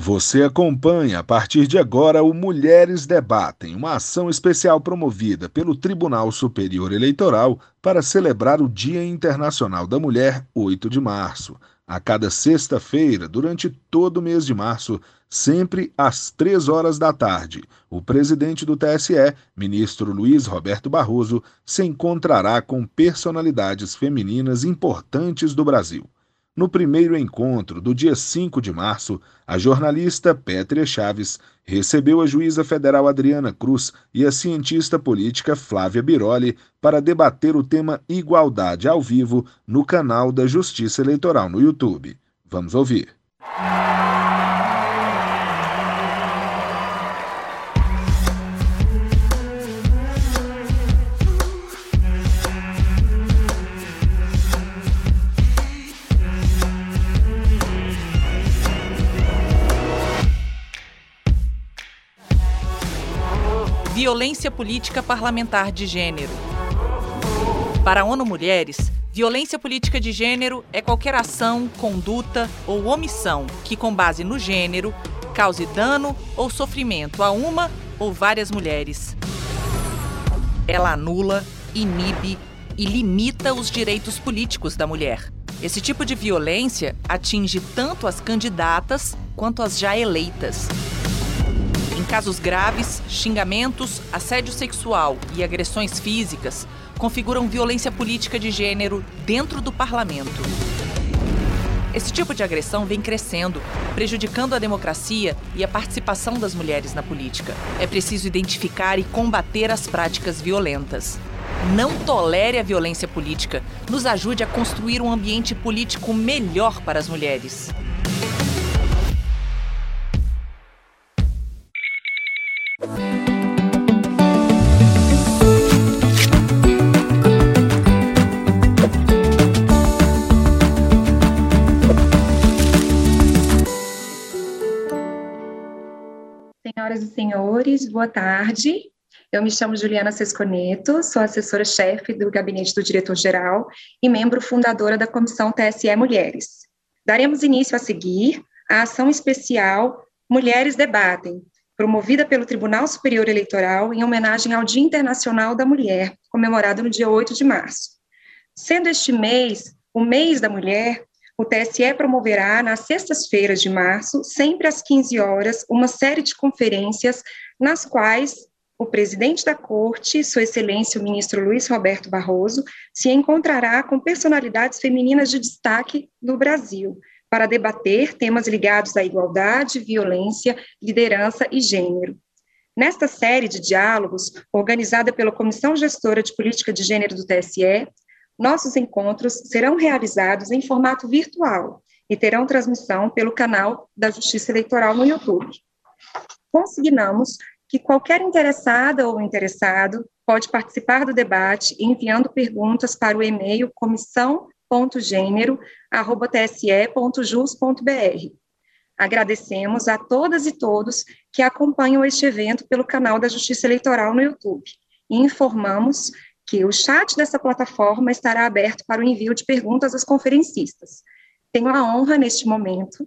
Você acompanha a partir de agora o Mulheres Debatem, uma ação especial promovida pelo Tribunal Superior Eleitoral para celebrar o Dia Internacional da Mulher, 8 de março. A cada sexta-feira, durante todo o mês de março, sempre às três horas da tarde, o presidente do TSE, ministro Luiz Roberto Barroso, se encontrará com personalidades femininas importantes do Brasil. No primeiro encontro do dia 5 de março, a jornalista Pétria Chaves recebeu a juíza federal Adriana Cruz e a cientista política Flávia Biroli para debater o tema igualdade ao vivo no canal da Justiça Eleitoral no YouTube. Vamos ouvir. Violência política parlamentar de gênero. Para a ONU Mulheres, violência política de gênero é qualquer ação, conduta ou omissão que, com base no gênero, cause dano ou sofrimento a uma ou várias mulheres. Ela anula, inibe e limita os direitos políticos da mulher. Esse tipo de violência atinge tanto as candidatas quanto as já eleitas casos graves, xingamentos, assédio sexual e agressões físicas configuram violência política de gênero dentro do parlamento. Esse tipo de agressão vem crescendo, prejudicando a democracia e a participação das mulheres na política. É preciso identificar e combater as práticas violentas. Não tolere a violência política. Nos ajude a construir um ambiente político melhor para as mulheres. Senhores, boa tarde. Eu me chamo Juliana Sesconeto, sou assessora-chefe do Gabinete do Diretor-Geral e membro fundadora da Comissão TSE Mulheres. Daremos início a seguir à ação especial Mulheres Debatem, promovida pelo Tribunal Superior Eleitoral em homenagem ao Dia Internacional da Mulher, comemorado no dia 8 de março. Sendo este mês o mês da mulher, o TSE promoverá nas sextas-feiras de março, sempre às 15 horas, uma série de conferências nas quais o presidente da Corte, Sua Excelência o ministro Luiz Roberto Barroso, se encontrará com personalidades femininas de destaque do Brasil para debater temas ligados à igualdade, violência, liderança e gênero. Nesta série de diálogos, organizada pela Comissão Gestora de Política de Gênero do TSE, nossos encontros serão realizados em formato virtual e terão transmissão pelo canal da Justiça Eleitoral no YouTube. Consignamos que qualquer interessada ou interessado pode participar do debate enviando perguntas para o e-mail comissão.gênero@tse.jus.br. Agradecemos a todas e todos que acompanham este evento pelo canal da Justiça Eleitoral no YouTube e informamos que o chat dessa plataforma estará aberto para o envio de perguntas às conferencistas. Tenho a honra, neste momento,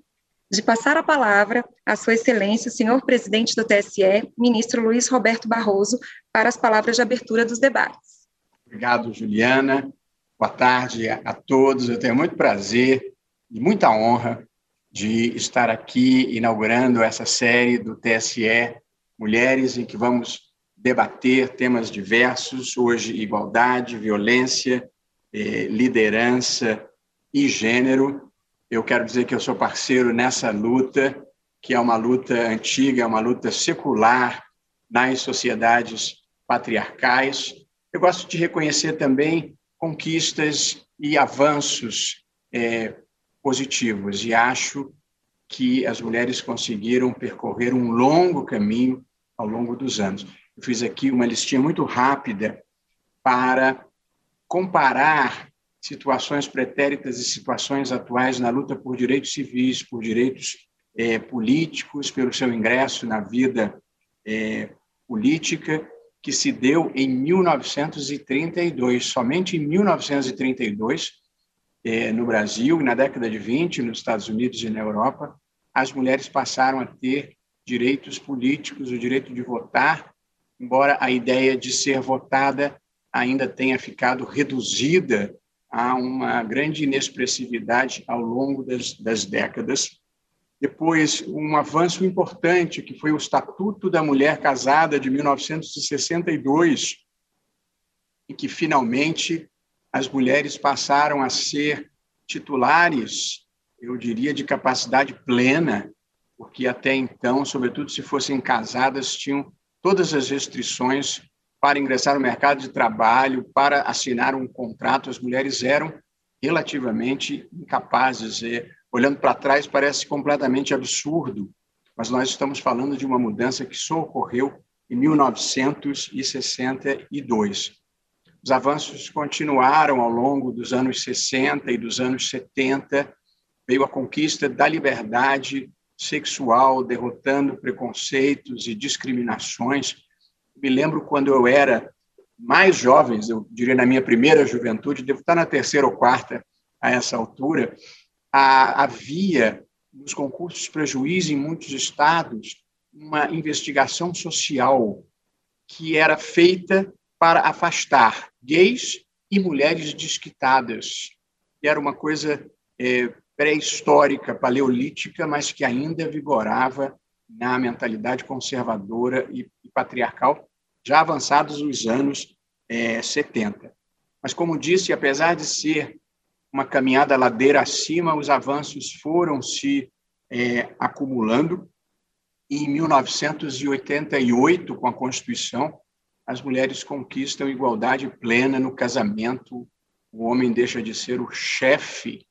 de passar a palavra à Sua Excelência, o senhor presidente do TSE, ministro Luiz Roberto Barroso, para as palavras de abertura dos debates. Obrigado, Juliana. Boa tarde a todos. Eu tenho muito prazer e muita honra de estar aqui inaugurando essa série do TSE Mulheres, em que vamos debater temas diversos, hoje igualdade, violência, eh, liderança e gênero. Eu quero dizer que eu sou parceiro nessa luta, que é uma luta antiga, é uma luta secular nas sociedades patriarcais. Eu gosto de reconhecer também conquistas e avanços é, positivos, e acho que as mulheres conseguiram percorrer um longo caminho ao longo dos anos. Fiz aqui uma listinha muito rápida para comparar situações pretéritas e situações atuais na luta por direitos civis, por direitos é, políticos, pelo seu ingresso na vida é, política, que se deu em 1932, somente em 1932, é, no Brasil, e na década de 20, nos Estados Unidos e na Europa, as mulheres passaram a ter direitos políticos, o direito de votar, embora a ideia de ser votada ainda tenha ficado reduzida a uma grande inexpressividade ao longo das, das décadas. Depois, um avanço importante, que foi o Estatuto da Mulher Casada, de 1962, em que, finalmente, as mulheres passaram a ser titulares, eu diria, de capacidade plena, porque até então, sobretudo se fossem casadas, tinham todas as restrições para ingressar no mercado de trabalho, para assinar um contrato, as mulheres eram relativamente incapazes. E, olhando para trás, parece completamente absurdo, mas nós estamos falando de uma mudança que só ocorreu em 1962. Os avanços continuaram ao longo dos anos 60 e dos anos 70. Veio a conquista da liberdade sexual, derrotando preconceitos e discriminações me lembro quando eu era mais jovem, eu diria na minha primeira juventude, devo estar na terceira ou quarta a essa altura, havia nos concursos para juiz em muitos estados uma investigação social que era feita para afastar gays e mulheres desquitadas. E era uma coisa é, pré-histórica, paleolítica, mas que ainda vigorava na mentalidade conservadora e, patriarcal já avançados os anos é, 70. Mas, como disse, apesar de ser uma caminhada ladeira acima, os avanços foram se é, acumulando. E em 1988, com a Constituição, as mulheres conquistam igualdade plena no casamento. O homem deixa de ser o chefe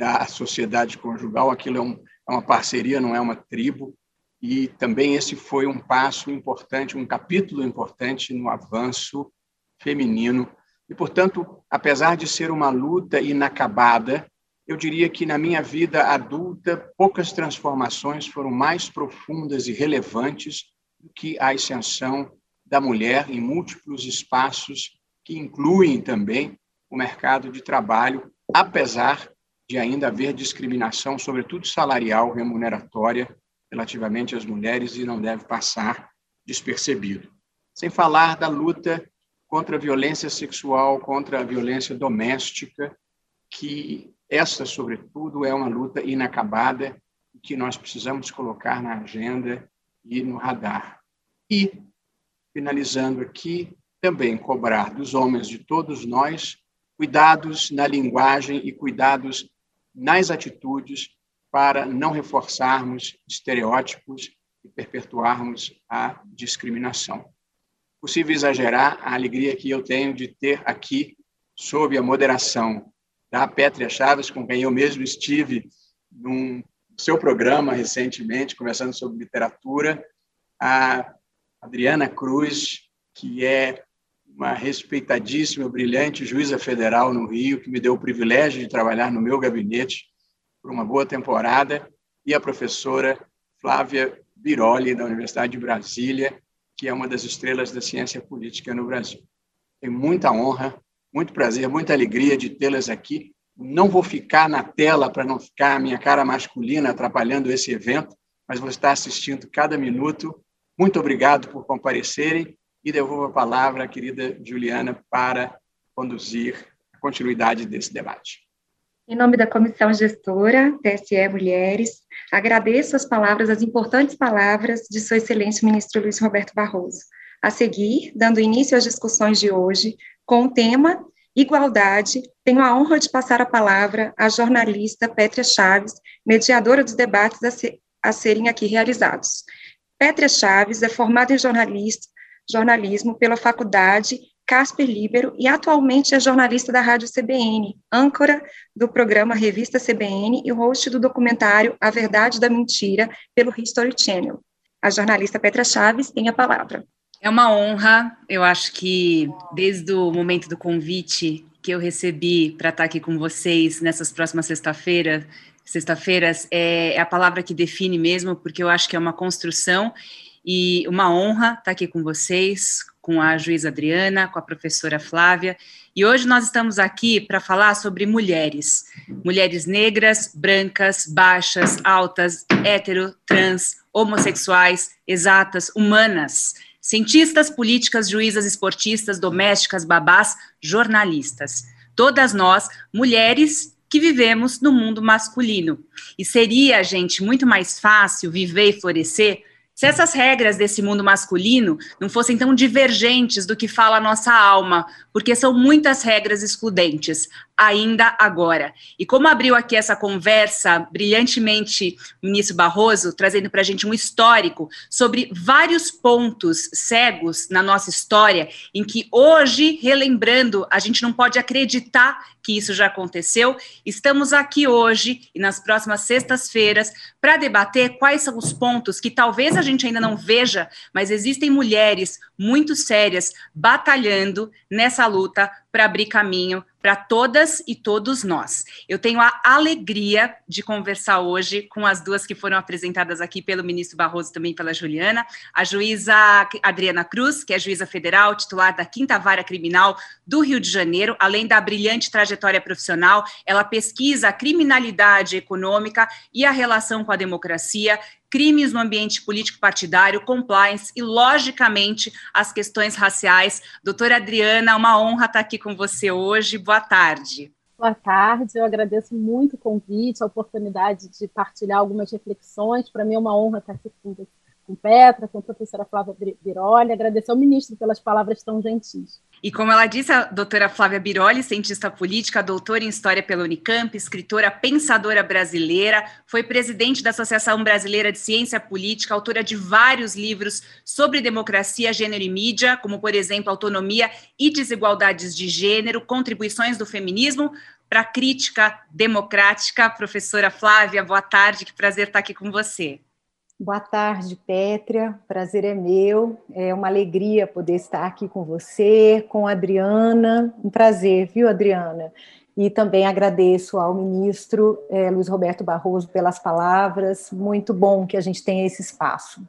da sociedade conjugal, aquilo é, um, é uma parceria, não é uma tribo e também esse foi um passo importante, um capítulo importante no avanço feminino. E, portanto, apesar de ser uma luta inacabada, eu diria que na minha vida adulta, poucas transformações foram mais profundas e relevantes do que a ascensão da mulher em múltiplos espaços que incluem também o mercado de trabalho, apesar de ainda haver discriminação, sobretudo salarial, remuneratória, relativamente às mulheres e não deve passar despercebido. Sem falar da luta contra a violência sexual, contra a violência doméstica, que essa, sobretudo, é uma luta inacabada que nós precisamos colocar na agenda e no radar. E, finalizando aqui, também cobrar dos homens de todos nós cuidados na linguagem e cuidados nas atitudes para não reforçarmos estereótipos e perpetuarmos a discriminação. Possível exagerar a alegria que eu tenho de ter aqui, sob a moderação da Pétria Chaves, com quem eu mesmo estive num seu programa recentemente, conversando sobre literatura, a Adriana Cruz, que é uma respeitadíssima, brilhante juíza federal no Rio, que me deu o privilégio de trabalhar no meu gabinete por uma boa temporada, e a professora Flávia Biroli, da Universidade de Brasília, que é uma das estrelas da ciência política no Brasil. Tenho muita honra, muito prazer, muita alegria de tê-las aqui. Não vou ficar na tela para não ficar a minha cara masculina atrapalhando esse evento, mas vou estar assistindo cada minuto. Muito obrigado por comparecerem e devolvo a palavra à querida Juliana para conduzir a continuidade desse debate. Em nome da Comissão Gestora, TSE Mulheres, agradeço as palavras, as importantes palavras de Sua Excelência Ministro Luiz Roberto Barroso. A seguir, dando início às discussões de hoje, com o tema Igualdade, tenho a honra de passar a palavra à jornalista Pétria Chaves, mediadora dos debates a, se, a serem aqui realizados. Pétria Chaves é formada em jornalismo pela Faculdade Casper Libero e atualmente é jornalista da Rádio CBN, âncora do programa Revista CBN e host do documentário A Verdade da Mentira pelo History Channel. A jornalista Petra Chaves tem a palavra. É uma honra, eu acho que desde o momento do convite que eu recebi para estar aqui com vocês nessas próximas sexta-feiras, sexta-feiras é, é a palavra que define mesmo, porque eu acho que é uma construção e uma honra estar aqui com vocês, com a juíza Adriana, com a professora Flávia, e hoje nós estamos aqui para falar sobre mulheres. Mulheres negras, brancas, baixas, altas, hétero, trans, homossexuais, exatas, humanas, cientistas, políticas, juízas, esportistas, domésticas, babás, jornalistas. Todas nós, mulheres que vivemos no mundo masculino. E seria, gente, muito mais fácil viver e florescer se essas regras desse mundo masculino não fossem tão divergentes do que fala a nossa alma, porque são muitas regras excludentes, ainda agora. E como abriu aqui essa conversa brilhantemente o ministro Barroso, trazendo para a gente um histórico sobre vários pontos cegos na nossa história, em que hoje, relembrando, a gente não pode acreditar que isso já aconteceu. Estamos aqui hoje e nas próximas sextas-feiras para debater quais são os pontos que talvez a gente ainda não veja, mas existem mulheres muito sérias batalhando nessa luta para abrir caminho para todas e todos nós. Eu tenho a alegria de conversar hoje com as duas que foram apresentadas aqui pelo ministro Barroso, também pela Juliana, a juíza Adriana Cruz, que é juíza federal, titular da Quinta Vara Criminal do Rio de Janeiro, além da brilhante trajetória profissional, ela pesquisa a criminalidade econômica e a relação com a democracia, crimes no ambiente político partidário, compliance e, logicamente, as questões raciais. Doutora Adriana, uma honra estar aqui com você hoje. Boa tarde. Boa tarde, eu agradeço muito o convite, a oportunidade de partilhar algumas reflexões. Para mim é uma honra estar aqui com, com Petra, com a professora Flávia Biroli, agradecer ao ministro pelas palavras tão gentis. E como ela disse, a doutora Flávia Biroli, cientista política, doutora em História pela Unicamp, escritora pensadora brasileira, foi presidente da Associação Brasileira de Ciência Política, autora de vários livros sobre democracia, gênero e mídia, como, por exemplo, Autonomia e Desigualdades de Gênero, Contribuições do Feminismo para a Crítica Democrática. Professora Flávia, boa tarde, que prazer estar aqui com você. Boa tarde, Pétria. Prazer é meu. É uma alegria poder estar aqui com você, com a Adriana. Um prazer, viu, Adriana? E também agradeço ao ministro é, Luiz Roberto Barroso pelas palavras. Muito bom que a gente tenha esse espaço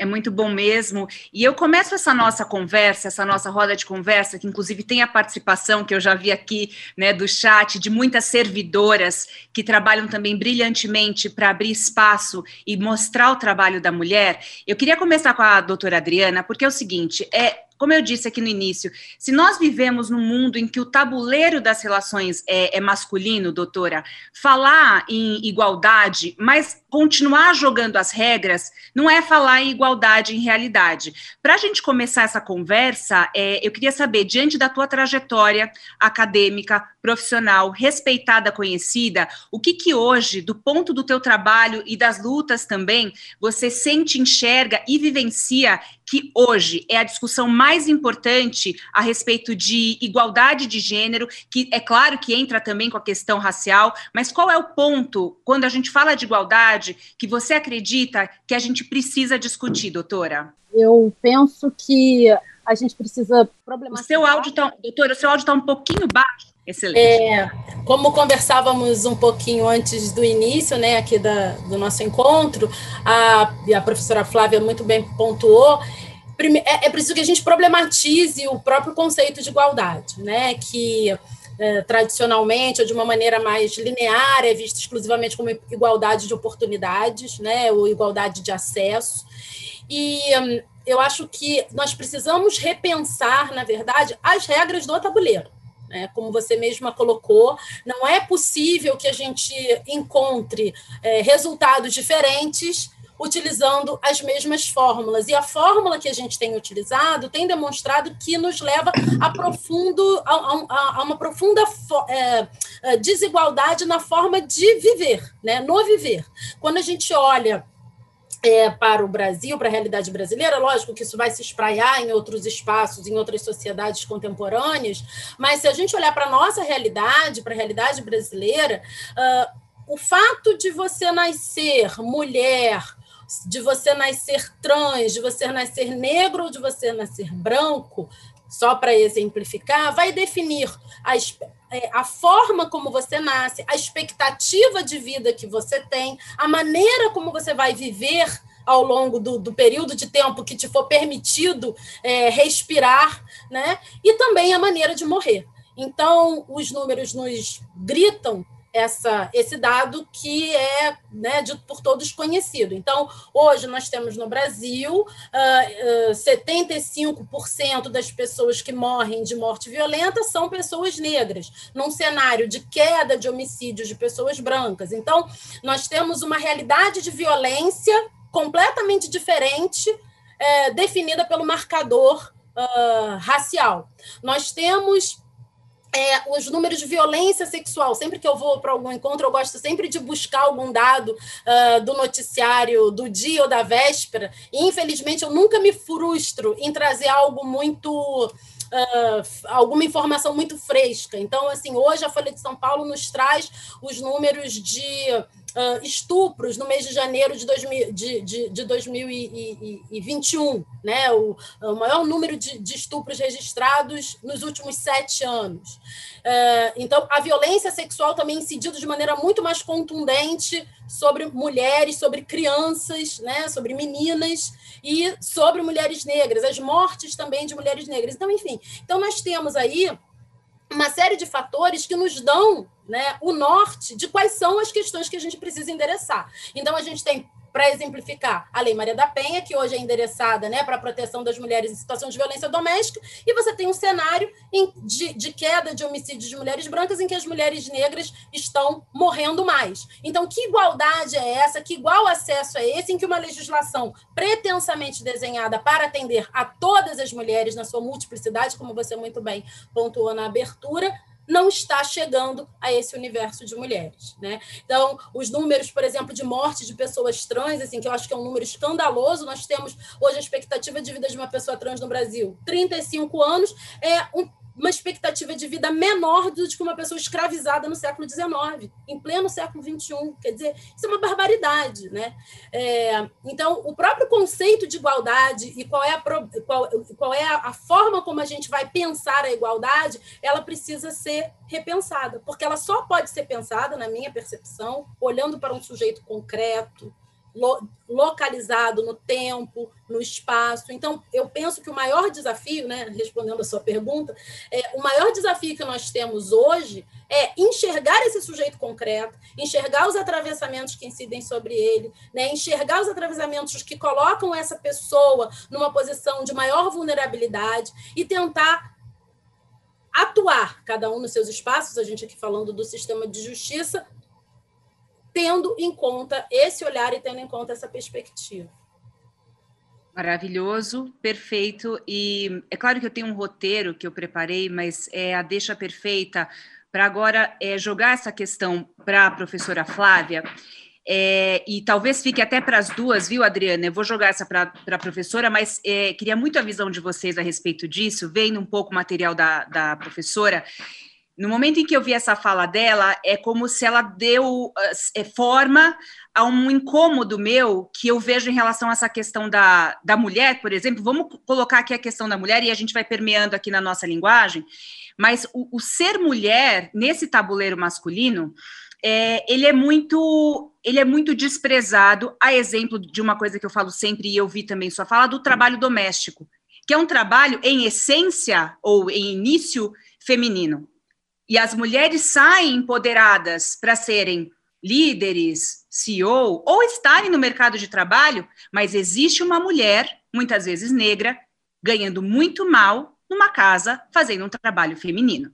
é muito bom mesmo. E eu começo essa nossa conversa, essa nossa roda de conversa, que inclusive tem a participação que eu já vi aqui, né, do chat, de muitas servidoras que trabalham também brilhantemente para abrir espaço e mostrar o trabalho da mulher. Eu queria começar com a doutora Adriana, porque é o seguinte, é como eu disse aqui no início, se nós vivemos num mundo em que o tabuleiro das relações é, é masculino, doutora, falar em igualdade, mas continuar jogando as regras, não é falar em igualdade em realidade. Para a gente começar essa conversa, é, eu queria saber, diante da tua trajetória acadêmica, profissional, respeitada, conhecida, o que que hoje, do ponto do teu trabalho e das lutas também, você sente, enxerga e vivencia que hoje é a discussão mais importante a respeito de igualdade de gênero, que é claro que entra também com a questão racial, mas qual é o ponto, quando a gente fala de igualdade, que você acredita que a gente precisa discutir, doutora? Eu penso que a gente precisa problematizar. O seu áudio está, doutora, o seu áudio está um pouquinho baixo. Excelente. É, como conversávamos um pouquinho antes do início, né, aqui da, do nosso encontro, a, a professora Flávia muito bem pontuou, é, é preciso que a gente problematize o próprio conceito de igualdade, né, que é, tradicionalmente ou de uma maneira mais linear é vista exclusivamente como igualdade de oportunidades, né, ou igualdade de acesso. E hum, eu acho que nós precisamos repensar, na verdade, as regras do tabuleiro. Né? Como você mesma colocou, não é possível que a gente encontre é, resultados diferentes utilizando as mesmas fórmulas. E a fórmula que a gente tem utilizado tem demonstrado que nos leva a, profundo, a, a, a uma profunda é, é, desigualdade na forma de viver, né? no viver. Quando a gente olha é, para o Brasil, para a realidade brasileira. Lógico que isso vai se espraiar em outros espaços, em outras sociedades contemporâneas, mas se a gente olhar para a nossa realidade, para a realidade brasileira, uh, o fato de você nascer mulher, de você nascer trans, de você nascer negro ou de você nascer branco, só para exemplificar, vai definir a, é, a forma como você nasce, a expectativa de vida que você tem, a maneira como você vai viver ao longo do, do período de tempo que te for permitido é, respirar, né? E também a maneira de morrer. Então, os números nos gritam essa, esse dado que é né, dito por todos conhecido. Então, hoje nós temos no Brasil uh, uh, 75% das pessoas que morrem de morte violenta são pessoas negras, num cenário de queda de homicídios de pessoas brancas. Então, nós temos uma realidade de violência completamente diferente, é, definida pelo marcador uh, racial. Nós temos é, os números de violência sexual. Sempre que eu vou para algum encontro, eu gosto sempre de buscar algum dado uh, do noticiário do dia ou da véspera. E, infelizmente, eu nunca me frustro em trazer algo muito. Uh, alguma informação muito fresca. Então, assim, hoje a Folha de São Paulo nos traz os números de uh, estupros no mês de janeiro de, 2000, de, de, de 2021, né? O, o maior número de, de, estupros registrados nos últimos sete anos. Uh, então, a violência sexual também incidiu de maneira muito mais contundente sobre mulheres, sobre crianças, né? sobre meninas e sobre mulheres negras, as mortes também de mulheres negras. Então, enfim, então nós temos aí uma série de fatores que nos dão né, o norte de quais são as questões que a gente precisa endereçar. Então, a gente tem para exemplificar, a Lei Maria da Penha, que hoje é endereçada né, para a proteção das mulheres em situação de violência doméstica, e você tem um cenário de, de, queda de homicídios de mulheres brancas em que as mulheres negras estão morrendo mais. Então, que igualdade é essa? Que igual acesso é esse em que uma legislação pretensamente desenhada para atender a todas as mulheres na sua multiplicidade, como você muito bem pontuou na abertura, não está chegando a esse universo de mulheres, né? Então, os números, por exemplo, de morte de pessoas trans, assim, que eu acho que é um número escandaloso, nós temos hoje a expectativa de vida de uma pessoa trans no Brasil, 35 anos, é um uma expectativa de vida menor do que uma pessoa escravizada no século XIX, em pleno século XXI. Quer dizer, isso é uma barbaridade. Né? É, então, o próprio conceito de igualdade e qual é, a, qual, qual é a, forma como a gente vai pensar a igualdade, ela precisa ser repensada, porque ela só pode ser pensada, na minha percepção, olhando para um sujeito concreto, lo, localizado no tempo, no espaço. Então, eu penso que o maior desafio, né, respondendo a sua pergunta, é, o maior desafio que nós temos hoje é enxergar esse sujeito concreto, enxergar os atravessamentos que incidem sobre ele, né, enxergar os atravessamentos que colocam essa pessoa numa posição de maior vulnerabilidade e tentar atuar, cada um nos seus espaços, a gente aqui falando do sistema de justiça, tendo em conta esse olhar e tendo em conta essa perspectiva. Maravilhoso, perfeito. E é claro que eu tenho um roteiro que eu preparei, mas é a deixa perfeita para agora é, jogar essa questão para a professora Flávia. É, e talvez fique até para as duas, viu, Adriana? Eu vou jogar essa para a professora, mas é, queria muito a visão de vocês a respeito disso, vendo um pouco o material da, da professora. No momento em que eu vi essa fala dela, é como se ela deu é, forma a um incômodo meu que eu vejo em relação a essa questão da, da mulher, por exemplo. Vamos colocar aqui a questão da mulher e a gente vai permeando aqui na nossa linguagem. Mas o, o ser mulher nesse tabuleiro masculino, é, ele é muito ele é muito desprezado. A exemplo de uma coisa que eu falo sempre e eu vi também sua fala do trabalho doméstico, que é um trabalho em essência ou em início feminino e as mulheres saem empoderadas para serem líderes, CEO ou estarem no mercado de trabalho, mas existe uma mulher, muitas vezes negra, ganhando muito mal numa casa fazendo um trabalho feminino.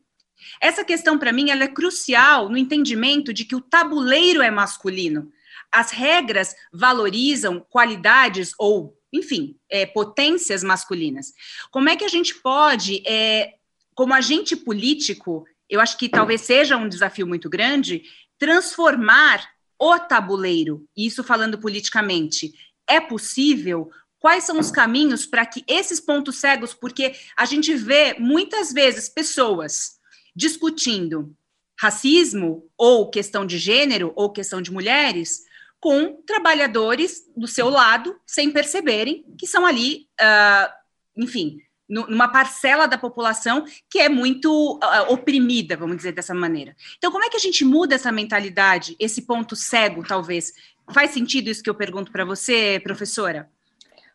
Essa questão para mim ela é crucial no entendimento de que o tabuleiro é masculino. As regras valorizam qualidades ou, enfim, é, potências masculinas. Como é que a gente pode, é, como agente político, eu acho que talvez seja um desafio muito grande transformar o tabuleiro, isso falando politicamente. É possível? Quais são os caminhos para que esses pontos cegos, porque a gente vê muitas vezes pessoas discutindo racismo ou questão de gênero ou questão de mulheres com trabalhadores do seu lado sem perceberem que são ali, uh, enfim, numa parcela da população que é muito uh, oprimida, vamos dizer dessa maneira. Então, como é que a gente muda essa mentalidade, esse ponto cego, talvez, Faz sentido isso que eu pergunto para você, professora?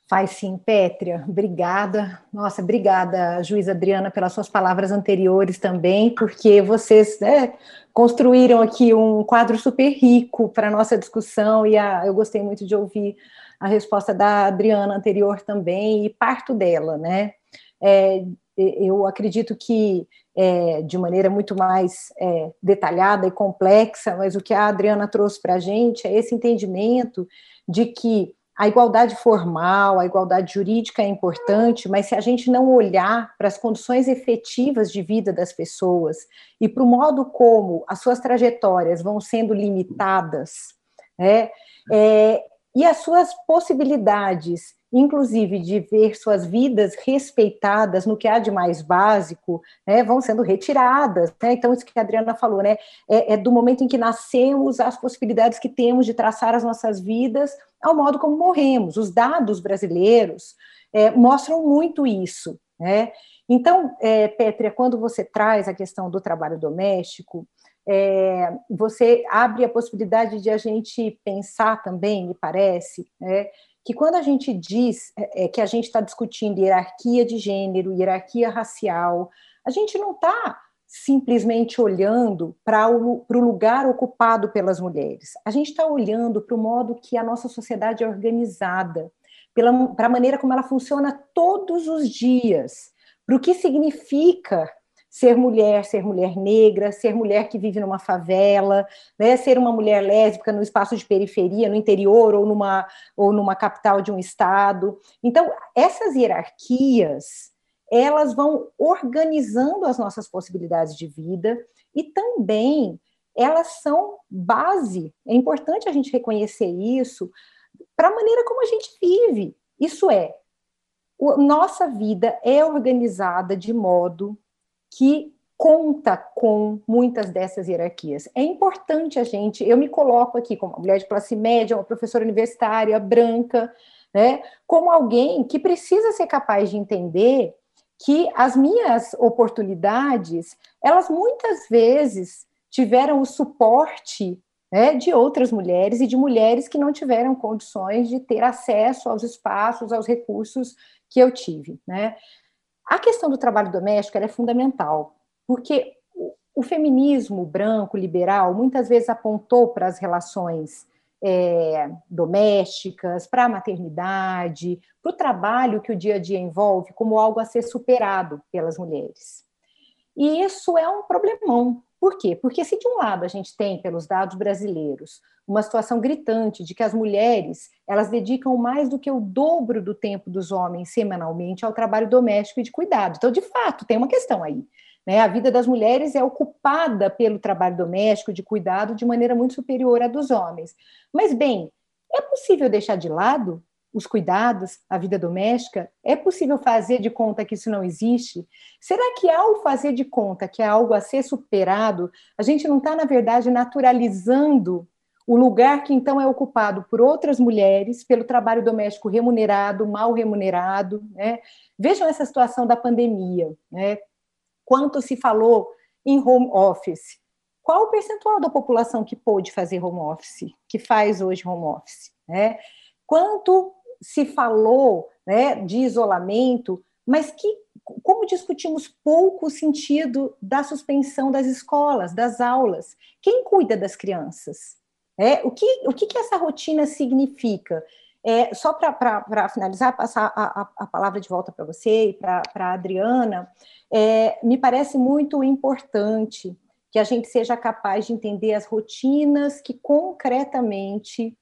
Faz sim, Pétria. Obrigada. Nossa, obrigada, juíza Adriana, pelas suas palavras anteriores também, porque vocês né, construíram aqui um quadro super rico para a nossa discussão e a, eu gostei muito de ouvir a resposta da Adriana anterior também e parto dela, né? É, eu acredito que é, de maneira muito mais é, detalhada e complexa, mas o que a Adriana trouxe para a gente é esse entendimento de que a igualdade formal, a igualdade jurídica é importante, mas se a gente não olhar para as condições efetivas de vida das pessoas e para o modo como as suas trajetórias vão sendo limitadas, né, é, e as suas possibilidades inclusive de ver suas vidas respeitadas no que há de mais básico, né, vão sendo retiradas. Né? Então, isso que a Adriana falou, né, é, é, do momento em que nascemos, as possibilidades que temos de traçar as nossas vidas ao modo como morremos. Os dados brasileiros é, mostram muito isso. Né? Então, é, quando você traz a questão do trabalho doméstico, é, você abre a possibilidade de a gente pensar também, me parece, né, que quando a gente diz é, é que a gente está discutindo hierarquia de gênero, hierarquia racial, a gente não está simplesmente olhando para o, o lugar ocupado pelas mulheres. A gente está olhando para o modo que a nossa sociedade é organizada, para a maneira como ela funciona todos os dias, para o que significa ser mulher, ser mulher negra, ser mulher que vive numa favela, né, ser uma mulher lésbica no espaço de periferia, no interior ou numa, ou numa capital de um estado. Então, essas hierarquias, elas vão organizando as nossas possibilidades de vida e também elas são base. É importante a gente reconhecer isso para a maneira como a gente vive. Isso é, nossa vida é organizada de modo que conta com muitas dessas hierarquias. É importante a gente, eu me coloco aqui como uma mulher de classe média, uma professora universitária, branca, né, como alguém que precisa ser capaz de entender que as minhas oportunidades, elas muitas vezes tiveram o suporte né, de outras mulheres e de mulheres que não tiveram condições de ter acesso aos espaços, aos recursos que eu tive, né? A questão do trabalho doméstico é fundamental, porque o feminismo branco, liberal, muitas vezes apontou para as relações é, domésticas, para a maternidade, para o trabalho que o dia a dia envolve, como algo a ser superado pelas mulheres. E isso é um problemão. Por quê? Porque se de um lado a gente tem, pelos dados brasileiros, uma situação gritante de que as mulheres elas dedicam mais do que o dobro do tempo dos homens semanalmente ao trabalho doméstico e de cuidado. Então, de fato, tem uma questão aí. Né? A vida das mulheres é ocupada pelo trabalho doméstico, de cuidado, de maneira muito superior à dos homens. Mas, bem, é possível deixar de lado os cuidados, a vida doméstica? É possível fazer de conta que isso não existe? Será que ao fazer de conta que é algo a ser superado, a gente não está, na verdade, naturalizando o lugar que então é ocupado por outras mulheres, pelo trabalho doméstico remunerado, mal remunerado. Né? Vejam essa situação da pandemia. Né? Quanto se falou em home office? Qual o percentual da população que pôde fazer home office, que faz hoje home office? Né? Quanto se falou né, de isolamento, mas que como discutimos pouco o sentido da suspensão das escolas, das aulas? Quem cuida das crianças? É, o que, o que, que essa rotina significa? É, só para finalizar, passar a, a, a, palavra de volta para você e para a Adriana, é, me parece muito importante que a gente seja capaz de entender as rotinas que concretamente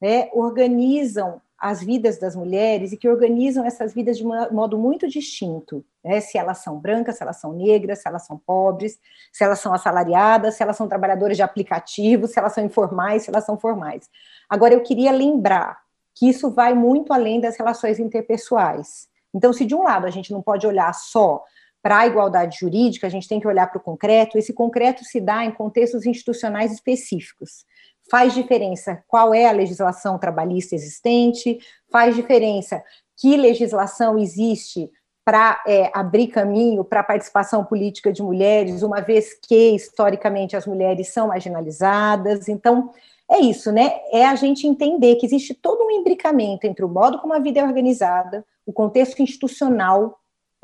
né, organizam as vidas das mulheres e que organizam essas vidas de um modo muito distinto, né? se elas são brancas, se elas são negras, se elas são pobres, se elas são assalariadas, se elas são trabalhadoras de aplicativos, se elas são informais, se elas são formais. Agora, eu queria lembrar que isso vai muito além das relações interpessoais. Então, se de um lado a gente não pode olhar só para a igualdade jurídica, a gente tem que olhar para o concreto, esse concreto se dá em contextos institucionais específicos faz diferença qual é a legislação trabalhista existente, faz diferença que legislação existe para é, abrir caminho para a participação política de mulheres, uma vez que, historicamente, as mulheres são marginalizadas. Então, é isso, né? É a gente entender que existe todo um imbricamento entre o modo como a vida é organizada, o contexto institucional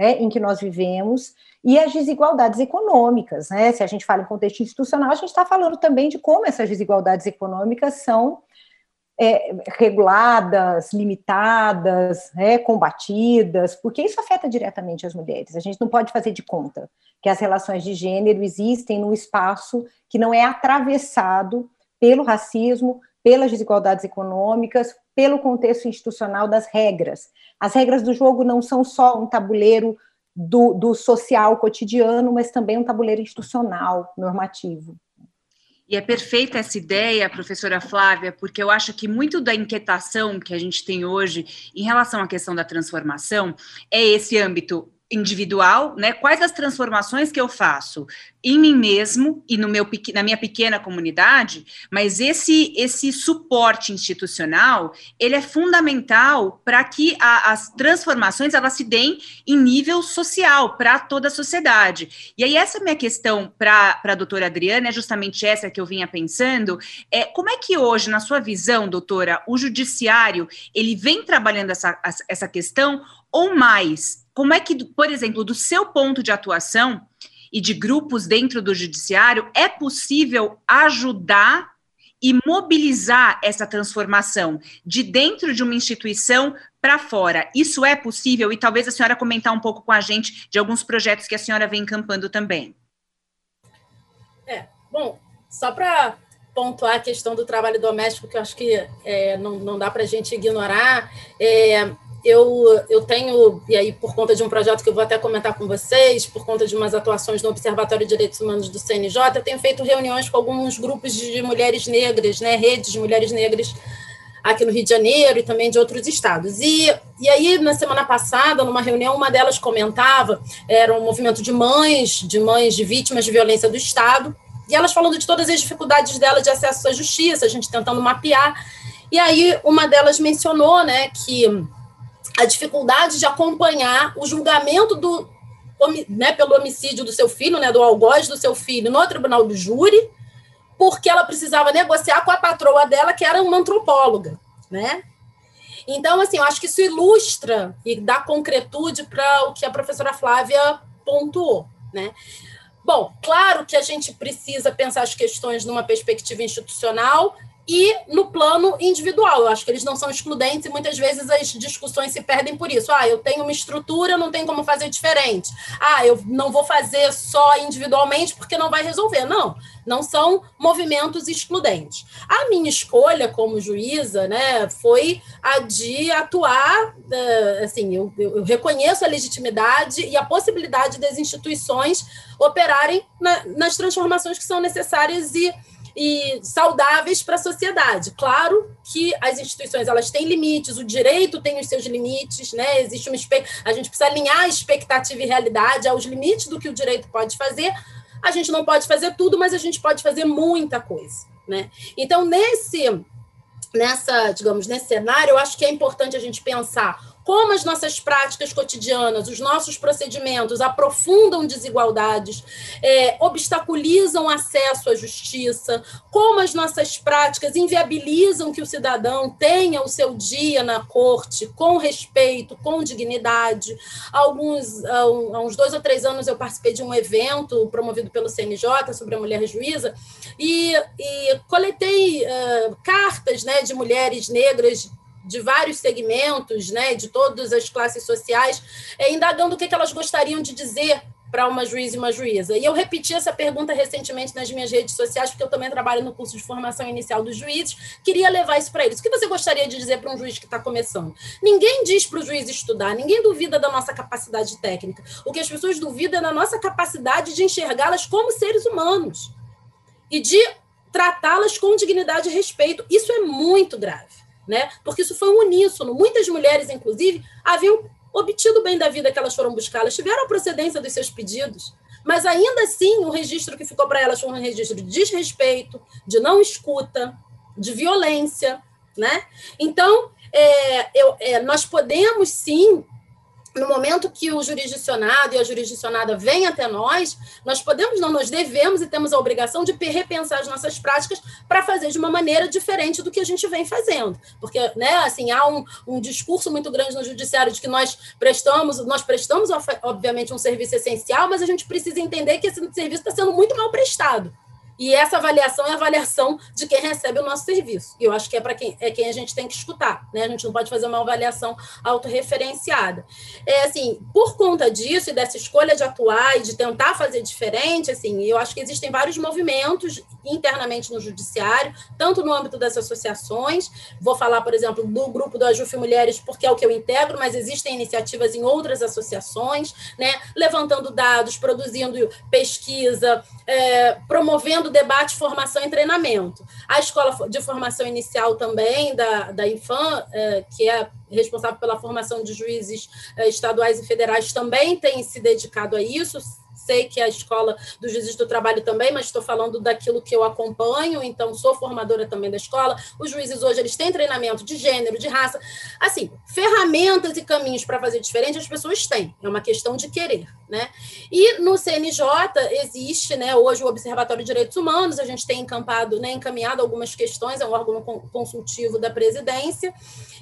né, em que nós vivemos e as desigualdades econômicas. Né? Se a gente fala em contexto institucional, a gente está falando também de como essas desigualdades econômicas são é, reguladas, limitadas, né, combatidas, porque isso afeta diretamente as mulheres. A gente não pode fazer de conta que as relações de gênero existem num espaço que não é atravessado pelo racismo, pelas desigualdades econômicas, pelo contexto institucional das regras. As regras do jogo não são só um tabuleiro do, do social cotidiano, mas também um tabuleiro institucional, normativo. E é perfeita essa ideia, professora Flávia, porque eu acho que muito da inquietação que a gente tem hoje em relação à questão da transformação é esse âmbito individual, né? Quais as transformações que eu faço em mim mesmo e no meu na minha pequena comunidade, mas esse esse suporte institucional ele é fundamental para que a, as transformações elas se deem em nível social para toda a sociedade. E aí essa minha questão para a doutora Adriana é justamente essa que eu vinha pensando, é como é que hoje na sua visão, doutora, o judiciário ele vem trabalhando essa essa questão ou mais como é que, por exemplo, do seu ponto de atuação e de grupos dentro do judiciário, é possível ajudar e mobilizar essa transformação de dentro de uma instituição para fora. Isso é possível? E talvez a senhora comentar um pouco com a gente de alguns projetos que a senhora vem encampando também. É, bom, só para pontuar a questão do trabalho doméstico, que eu acho que é, não, não dá para a gente ignorar. É, eu, eu tenho, e aí por conta de um projeto que eu vou até comentar com vocês, por conta de umas atuações no Observatório de Direitos Humanos do CNJ, eu tenho feito reuniões com alguns grupos de mulheres negras, né, redes de mulheres negras aqui no Rio de Janeiro e também de outros estados. E, e aí, na semana passada, numa reunião, uma delas comentava, era um movimento de mães, de mães de vítimas de violência do Estado, e elas falando de todas as dificuldades dela de acesso à justiça, a gente tentando mapear, e aí uma delas mencionou, né, que a dificuldade de acompanhar o julgamento do, né, pelo homicídio do seu filho, né, do algoz do seu filho, no tribunal do júri, porque ela precisava negociar com a patroa dela, que era uma antropóloga, né? Então, assim, eu acho que isso ilustra e dá concretude para o que a professora Flávia pontuou, né? Bom, claro que a gente precisa pensar as questões numa perspectiva institucional e no plano individual. Eu acho que eles não são excludentes e muitas vezes as discussões se perdem por isso. Ah, eu tenho uma estrutura, não tem como fazer diferente. Ah, eu não vou fazer só individualmente porque não vai resolver. Não, não são movimentos excludentes. A minha escolha como juíza, né, foi a de atuar, eh, assim, eu, eu reconheço a legitimidade e a possibilidade das instituições operarem na, nas transformações que são necessárias e e saudáveis para a sociedade. Claro que as instituições elas têm limites, o direito tem os seus limites, né? Existe uma a gente precisa alinhar expectativa e realidade aos limites do que o direito pode fazer. A gente não pode fazer tudo, mas a gente pode fazer muita coisa, né? Então nesse nessa, digamos, nesse cenário, eu acho que é importante a gente pensar como as nossas práticas cotidianas, os nossos procedimentos aprofundam desigualdades, é, obstaculizam acesso à justiça, como as nossas práticas inviabilizam que o cidadão tenha o seu dia na corte com respeito, com dignidade. Alguns, há uns dois ou três anos eu participei de um evento promovido pelo CNJ sobre a mulher juíza e, e coletei uh, cartas né, de mulheres negras de vários segmentos, né, de todas as classes sociais, é, indagando o que, que elas gostariam de dizer para uma juíza e uma juíza. E eu repeti essa pergunta recentemente nas minhas redes sociais, porque eu também trabalho no curso de formação inicial dos juízes, queria levar isso para eles. O que você gostaria de dizer para um juiz que está começando? Ninguém diz para o juiz estudar, ninguém duvida da nossa capacidade técnica. O que as pessoas duvidam é da nossa capacidade de enxergá-las como seres humanos e de tratá-las com dignidade e respeito. Isso é muito grave né? Porque isso foi um uníssono. Muitas mulheres, inclusive, haviam obtido o bem da vida que elas foram buscar, elas tiveram a procedência dos seus pedidos, mas ainda assim o registro que ficou para elas foi um registro de desrespeito, de não escuta, de violência, né? Então, é, eu, é, nós podemos sim no momento que o jurisdicionado e a jurisdicionada vêm até nós, nós podemos, não, nós devemos e temos a obrigação de repensar as nossas práticas para fazer de uma maneira diferente do que a gente vem fazendo. Porque, né, assim, há um, um discurso muito grande no judiciário de que nós prestamos, nós prestamos, obviamente, um serviço essencial, mas a gente precisa entender que esse serviço está sendo muito mal prestado. E essa avaliação é a avaliação de quem recebe o nosso serviço. E eu acho que é para quem é quem a gente tem que escutar, né? A gente não pode fazer uma avaliação autorreferenciada. É assim, por conta disso e dessa escolha de atuar e de tentar fazer diferente, assim, eu acho que existem vários movimentos internamente no judiciário, tanto no âmbito das associações. Vou falar, por exemplo, do grupo do Ajuf Mulheres, porque é o que eu integro, mas existem iniciativas em outras associações, né? Levantando dados, produzindo pesquisa, é, promovendo debate, formação e treinamento. A escola de formação inicial também da, da Infam, é, que é responsável pela formação de juízes é, estaduais e federais, também tem se dedicado a isso, sei que a escola do juízes do trabalho também, mas estou falando daquilo que eu acompanho, então sou formadora também da escola. Os juízes hoje eles têm treinamento de gênero, de raça, assim, ferramentas e caminhos para fazer diferente as pessoas têm, é uma questão de querer, né? E no CNJ existe, né, hoje o Observatório de Direitos Humanos, a gente tem encampado, né, encaminhado algumas questões, é um órgão consultivo da presidência,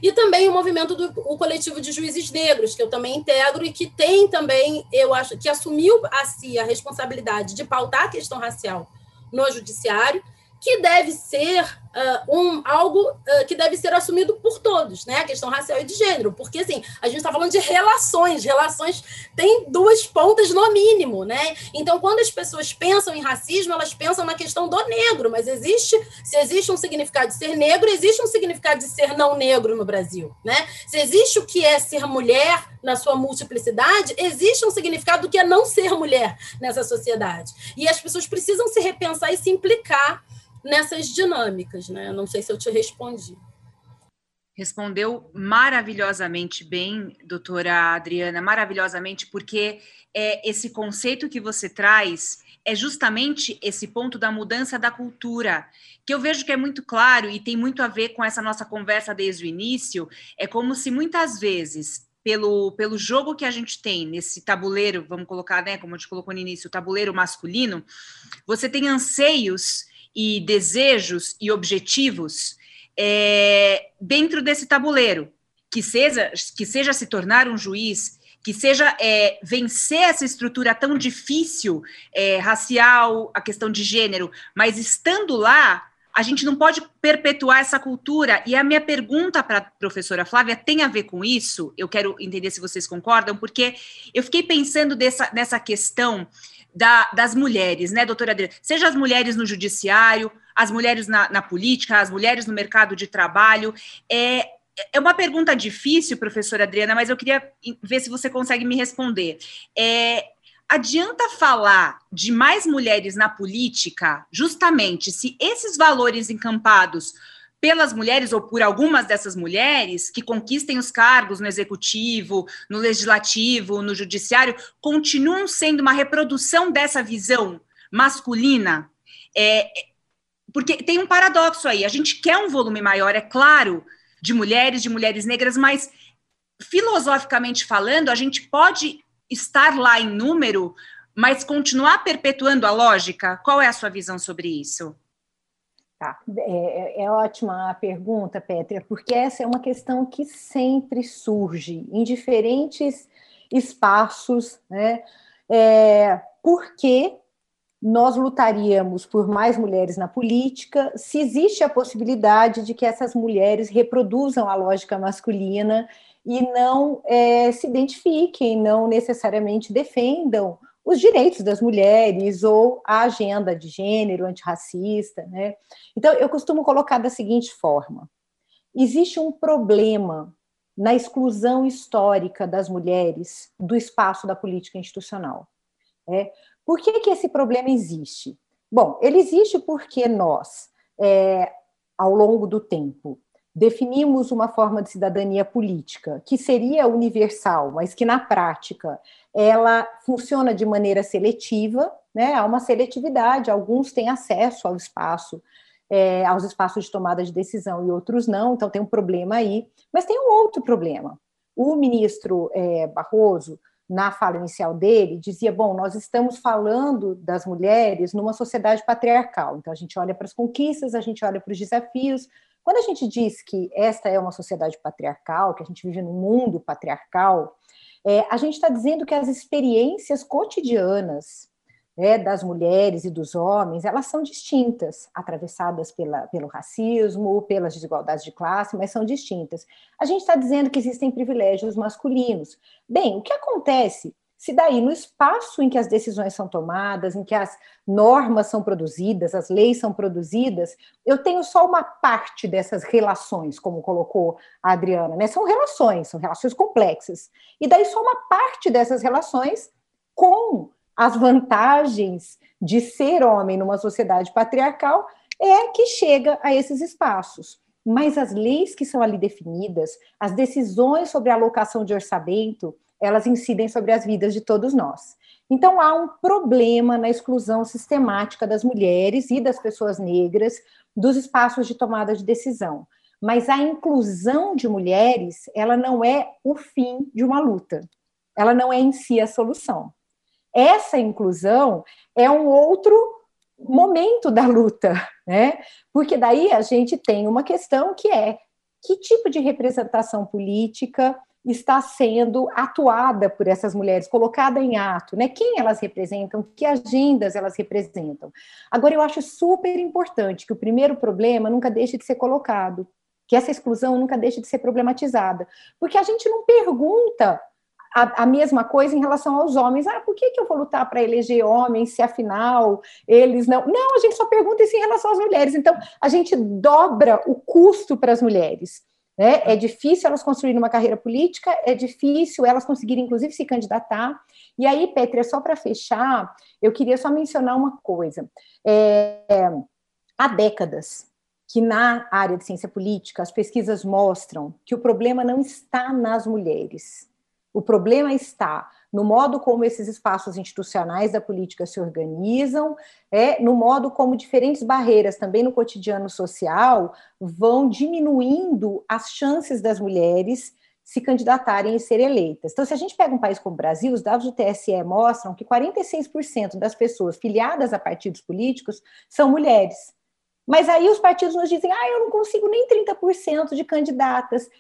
e também o movimento do o coletivo de juízes negros, que eu também integro e que tem também, eu acho, que assumiu a si a responsabilidade de pautar a questão racial no judiciário, que deve ser uh, um, algo uh, que deve ser assumido por todos, né? A questão racial e de gênero, porque assim, a gente está falando de relações, relações têm duas pontas no mínimo, né? Então, quando as pessoas pensam em racismo, elas pensam na questão do negro, mas existe, se existe um significado de ser negro, existe um significado de ser não negro no Brasil, né? Se existe o que é ser mulher na sua multiplicidade, existe um significado do que é não ser mulher nessa sociedade. E as pessoas precisam se repensar e se implicar nessas dinâmicas, né? Não sei se eu te respondi. Respondeu maravilhosamente bem, doutora Adriana, maravilhosamente, porque é, esse conceito que você traz é justamente esse ponto da mudança da cultura, que eu vejo que é muito claro e tem muito a ver com essa nossa conversa desde o início. É como se muitas vezes pelo, pelo jogo que a gente tem nesse tabuleiro, vamos colocar, né, como a gente colocou no início, o tabuleiro masculino, você tem anseios e desejos e objetivos é, dentro desse tabuleiro, que seja, que seja se tornar um juiz, que seja é, vencer essa estrutura tão difícil, é, racial, a questão de gênero, mas estando lá, a gente não pode perpetuar essa cultura. E a minha pergunta para a professora Flávia tem a ver com isso. Eu quero entender se vocês concordam, porque eu fiquei pensando dessa, nessa questão da, das mulheres, né, doutora Adriana? Seja as mulheres no judiciário, as mulheres na, na política, as mulheres no mercado de trabalho. É, é uma pergunta difícil, professora Adriana, mas eu queria ver se você consegue me responder. É, adianta falar de mais mulheres na política, justamente se esses valores encampados pelas mulheres ou por algumas dessas mulheres que conquistem os cargos no executivo, no legislativo, no judiciário, continuam sendo uma reprodução dessa visão masculina. É, porque tem um paradoxo aí. A gente quer um volume maior, é claro, de mulheres, de mulheres negras, mas filosoficamente falando, a gente pode estar lá em número, mas continuar perpetuando a lógica? Qual é a sua visão sobre isso? Tá. É, é, é, ótima a pergunta, Pétria, porque essa é uma questão que sempre surge em diferentes espaços, né? É, por que nós lutaríamos por mais mulheres na política se existe a possibilidade de que essas mulheres reproduzam a lógica masculina e não é, se identifiquem, não necessariamente defendam os direitos das mulheres ou a agenda de gênero antirracista, né? Então, eu costumo colocar da seguinte forma: existe um problema na exclusão histórica das mulheres do espaço da política institucional. Né? Por que, que esse problema existe? Bom, ele existe porque nós, é, ao longo do tempo, definimos uma forma de cidadania política que seria universal, mas que na prática ela funciona de maneira seletiva, né? Há uma seletividade, alguns têm acesso ao espaço, é, aos espaços de tomada de decisão e outros não, então tem um problema aí. Mas tem um outro problema. O ministro é, Barroso, na fala inicial dele, dizia: bom, nós estamos falando das mulheres numa sociedade patriarcal. Então, a gente olha para as conquistas, a gente olha para os desafios. Quando a gente diz que esta é uma sociedade patriarcal, que a gente vive num mundo patriarcal, é, a gente está dizendo que as experiências cotidianas né, das mulheres e dos homens, elas são distintas, atravessadas pela, pelo racismo, pelas desigualdades de classe, mas são distintas. A gente está dizendo que existem privilégios masculinos. Bem, o que acontece se daí no espaço em que as decisões são tomadas, em que as normas são produzidas, as leis são produzidas, eu tenho só uma parte dessas relações, como colocou a Adriana, né? São relações, são relações complexas. E daí só uma parte dessas relações com as vantagens de ser homem numa sociedade patriarcal é que chega a esses espaços. Mas as leis que são ali definidas, as decisões sobre a alocação de orçamento, elas incidem sobre as vidas de todos nós. Então há um problema na exclusão sistemática das mulheres e das pessoas negras dos espaços de tomada de decisão. Mas a inclusão de mulheres, ela não é o fim de uma luta. Ela não é em si a solução. Essa inclusão é um outro momento da luta, né? Porque daí a gente tem uma questão que é que tipo de representação política está sendo atuada por essas mulheres, colocada em ato, né? Quem elas representam, que agendas elas representam. Agora, eu acho super importante que o primeiro problema nunca deixe de ser colocado, que essa exclusão nunca deixe de ser problematizada, porque a gente não pergunta a, a, mesma coisa em relação aos homens. Ah, por que, que eu vou lutar para eleger homens se afinal eles não. Não, a gente só pergunta isso em relação às mulheres. Então, a gente dobra o custo para as mulheres. Né? É difícil elas construírem uma carreira política, é difícil elas conseguirem, inclusive, se candidatar. E aí, Petra, só para fechar, eu queria só mencionar uma coisa. É, há décadas que na área de ciência política as pesquisas mostram que o problema não está nas mulheres, o problema está no modo como esses espaços institucionais da política se organizam, é no modo como diferentes barreiras também no cotidiano social vão diminuindo as chances das mulheres se candidatarem e ser eleitas. Então, se a gente pega um país como o Brasil, os dados do TSE mostram que 46% das pessoas filiadas a partidos políticos são mulheres. Mas aí os partidos nos dizem: ah, eu não consigo nem 30% de candidatas.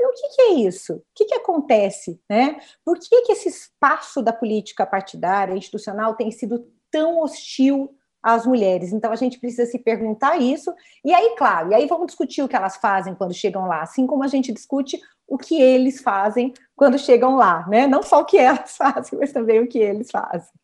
O que, que, é isso? O que, que acontece? Né? Por que, que esse espaço da política partidária, institucional, tem sido tão hostil às mulheres? Então, a gente precisa se perguntar isso. E aí, claro, e aí vamos discutir o que elas fazem quando chegam lá, assim como a gente discute o que eles fazem quando chegam lá, né? Não só o que elas fazem, mas também o que eles fazem.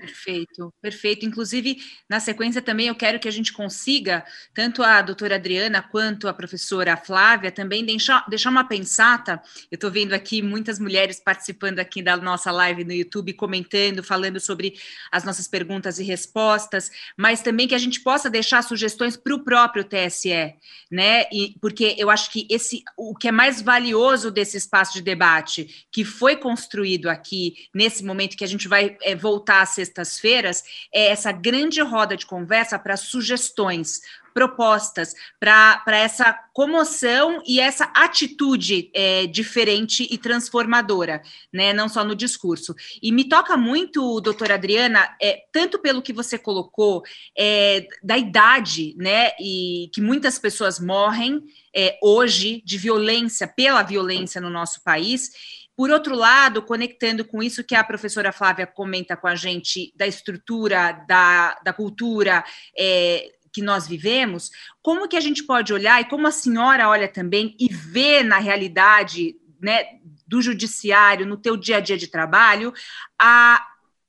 Perfeito, perfeito. Inclusive, na sequência também eu quero que a gente consiga, tanto a doutora Adriana quanto a professora Flávia, também deixar, deixar uma pensata. Eu estou vendo aqui muitas mulheres participando aqui da nossa live no YouTube, comentando, falando sobre as nossas perguntas e respostas, mas também que a gente possa deixar sugestões para o próprio TSE, né? E, porque eu acho que esse o que é mais valioso desse espaço de debate que foi construído aqui nesse momento que a gente vai é, voltar a sextas-feiras é essa grande roda de conversa para sugestões, propostas, para essa comoção e essa atitude é, diferente e transformadora, né? Não só no discurso. E me toca muito, doutora Adriana, é, tanto pelo que você colocou é, da idade, né? E que muitas pessoas morrem é, hoje de violência, pela violência no nosso país por outro lado, conectando com isso que a professora Flávia comenta com a gente da estrutura, da, da cultura é, que nós vivemos, como que a gente pode olhar e como a senhora olha também e vê na realidade né, do judiciário, no teu dia a dia de trabalho, a,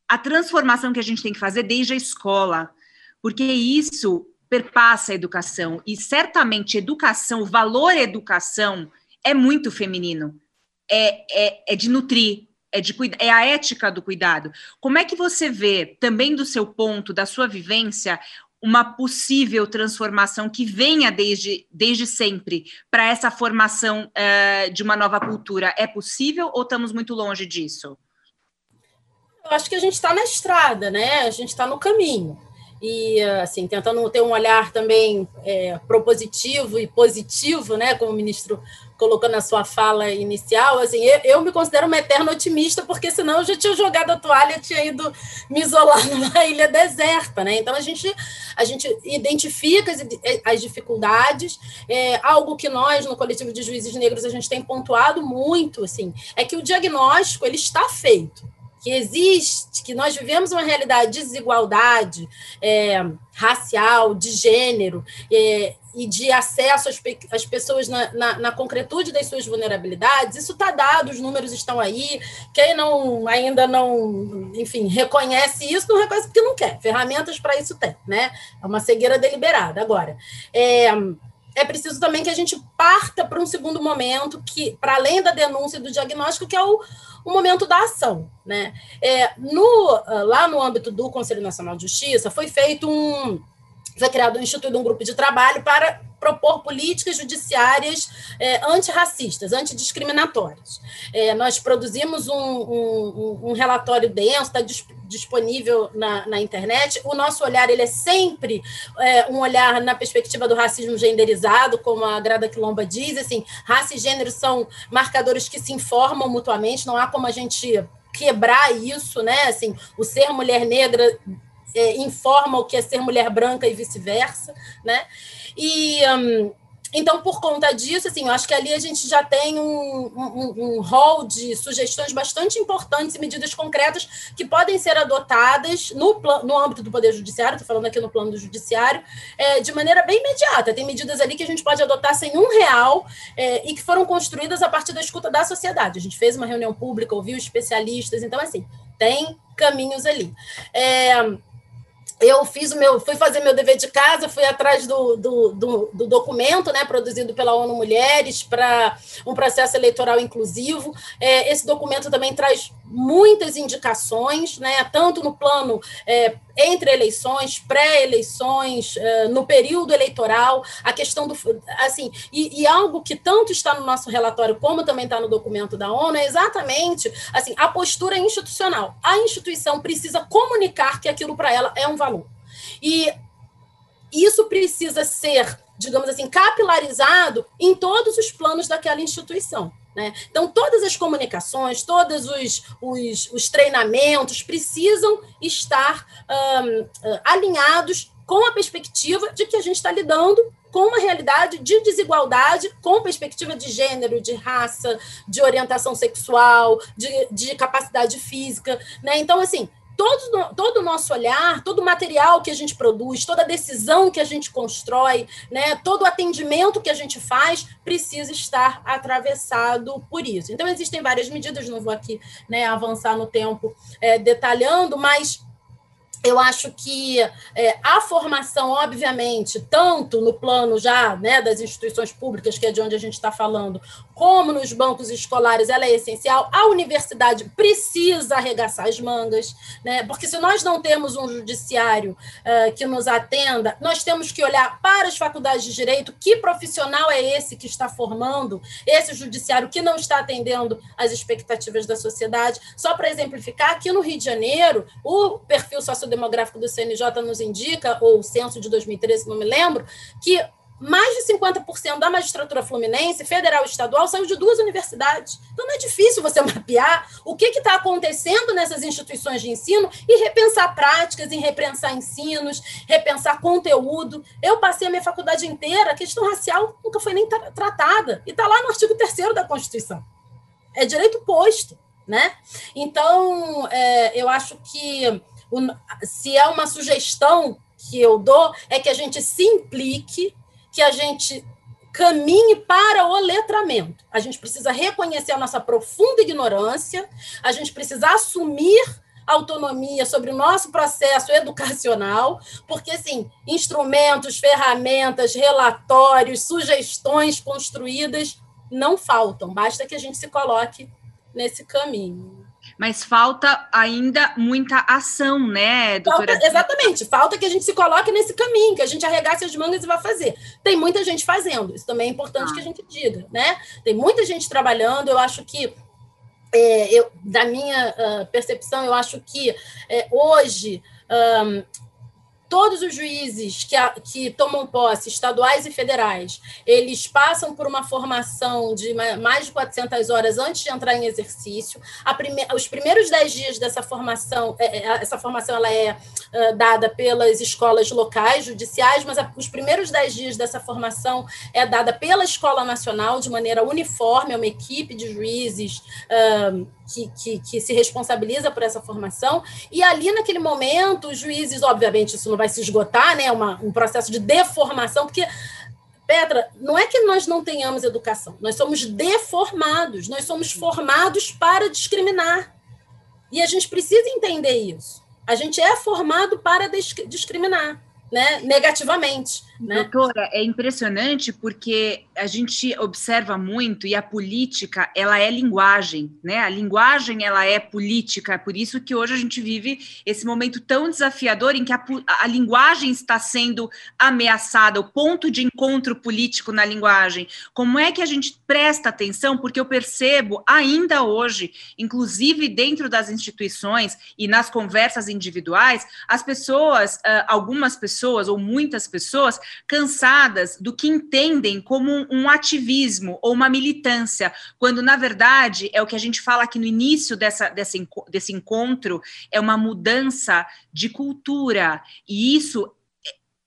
a transformação que a gente tem que fazer desde a escola, porque isso perpassa a educação e certamente educação, o valor educação é muito feminino é, é, é de nutrir, é, de, é a ética do cuidado. Como é que você vê, também do seu ponto, da sua vivência, uma possível transformação que venha desde, desde sempre para essa formação uh, de uma nova cultura? É possível ou estamos muito longe disso? Eu acho que a gente está na estrada, né? A gente está no caminho. E assim tentando ter um olhar também é, propositivo e positivo, né, como o ministro colocou na sua fala inicial, assim, eu, eu, me considero uma eterna otimista, porque senão eu já tinha jogado a toalha, tinha ido me isolar numa ilha deserta, né? Então a gente, a gente identifica as, as dificuldades, é, algo que nós, no coletivo de juízes negros, a gente tem pontuado muito, assim, é que o diagnóstico ele está feito que existe, que nós vivemos uma realidade de desigualdade é, racial, de gênero, é, e de acesso às, às pessoas na, na, na, concretude das suas vulnerabilidades, isso está dado, os números estão aí. Quem não ainda não, enfim, reconhece isso, não reconhece porque não quer. Ferramentas para isso tem, né? É uma cegueira deliberada. Agora, é, é preciso também que a gente parta para um segundo momento, que para além da denúncia e do diagnóstico, que é o, o momento da ação. Né? É, no, lá no âmbito do Conselho Nacional de Justiça, foi feito um foi criado, instituído um grupo de trabalho para propor políticas judiciárias é, antirracistas, antidiscriminatórias. É, nós produzimos um, um, um relatório denso, está disponível na, na, internet. O nosso olhar ele é sempre é, um olhar na perspectiva do racismo genderizado, como a Grada Quilomba diz. Assim, raça e gênero são marcadores que se informam mutuamente, não há como a gente quebrar isso, né? Assim, o ser mulher negra é, informa o que é ser mulher branca e vice-versa, né? E um, então, por conta disso, assim, eu acho que ali a gente já tem um, um, um rol de sugestões bastante importantes e medidas concretas que podem ser adotadas no, no âmbito do Poder Judiciário, estou falando aqui no plano do Judiciário, é, de maneira bem imediata. Tem medidas ali que a gente pode adotar sem um real é, e que foram construídas a partir da escuta da sociedade. A gente fez uma reunião pública, ouviu especialistas, então, assim, tem caminhos ali. É, eu fiz o meu, fui fazer meu dever de casa, fui atrás do, do, do, do documento, né, produzido pela ONU Mulheres para um processo eleitoral inclusivo. É, esse documento também traz muitas indicações, né, tanto no plano é, entre eleições, pré-eleições, é, no período eleitoral, a questão do, assim, e, e, algo que tanto está no nosso relatório como também está no documento da ONU é exatamente, assim, a postura institucional. A instituição precisa comunicar que aquilo para ela é um valor. E isso precisa ser, digamos assim, capilarizado em todos os planos daquela instituição. Né? Então, todas as comunicações, todos os, os, os treinamentos precisam estar um, alinhados com a perspectiva de que a gente está lidando com uma realidade de desigualdade, com perspectiva de gênero, de raça, de orientação sexual, de, de capacidade física. Né? Então, assim, todo, todo o nosso olhar, todo o material que a gente produz, toda a decisão que a gente constrói, né, todo o atendimento que a gente faz precisa estar atravessado por isso. Então, existem várias medidas, não vou aqui né, avançar no tempo é, detalhando, mas eu acho que é, a formação, obviamente, tanto no plano já né, das instituições públicas, que é de onde a gente está falando, como nos bancos escolares, ela é essencial. A universidade precisa arregaçar as mangas, né? porque se nós não temos um judiciário uh, que nos atenda, nós temos que olhar para as faculdades de direito, que profissional é esse que está formando esse judiciário que não está atendendo às expectativas da sociedade. Só para exemplificar, aqui no Rio de Janeiro, o perfil sociodemográfico do CNJ nos indica, ou o censo de 2013, não me lembro, que mais de 50% da magistratura fluminense, federal e estadual, saiu de duas universidades. Então, não é difícil você mapear o que está acontecendo nessas instituições de ensino e repensar práticas, em repensar ensinos, repensar conteúdo. Eu passei a minha faculdade inteira, a questão racial nunca foi nem tratada, e está lá no artigo 3 da Constituição. É direito posto. Né? Então, é, eu acho que se é uma sugestão que eu dou, é que a gente se implique que a gente caminhe para o letramento. A gente precisa reconhecer a nossa profunda ignorância, a gente precisa assumir autonomia sobre o nosso processo educacional, porque, assim, instrumentos, ferramentas, relatórios, sugestões construídas não faltam, basta que a gente se coloque nesse caminho mas falta ainda muita ação, né, doutora? Falta, exatamente, falta que a gente se coloque nesse caminho, que a gente arregasse as mangas e vá fazer. Tem muita gente fazendo, isso também é importante ah. que a gente diga, né? Tem muita gente trabalhando, eu acho que é, eu, da minha uh, percepção, eu acho que é, hoje um, todos os juízes que, a, que tomam posse, estaduais e federais, eles passam por uma formação de mais de 400 horas antes de entrar em exercício. Prime, os primeiros 10 dias dessa formação, é, é, essa formação ela é dada pelas escolas locais, judiciais, mas os primeiros 10 dias dessa formação é dada pela Escola Nacional, de maneira uniforme, é uma equipe de juízes uh, que, que, que se responsabiliza por essa formação, e ali naquele momento, os juízes, obviamente, isso não vai se esgotar, né? Uma, um processo de deformação, porque Petra, não é que nós não tenhamos educação, nós somos deformados, nós somos formados para discriminar. E a gente precisa entender isso. A gente é formado para discriminar né, negativamente. Né? Doutora, é impressionante porque a gente observa muito e a política ela é linguagem, né? A linguagem ela é política, é por isso que hoje a gente vive esse momento tão desafiador em que a, a linguagem está sendo ameaçada, o ponto de encontro político na linguagem. Como é que a gente presta atenção? Porque eu percebo ainda hoje, inclusive dentro das instituições e nas conversas individuais, as pessoas, algumas pessoas ou muitas pessoas cansadas do que entendem como um ativismo ou uma militância, quando na verdade é o que a gente fala aqui no início dessa, dessa, desse encontro, é uma mudança de cultura, e isso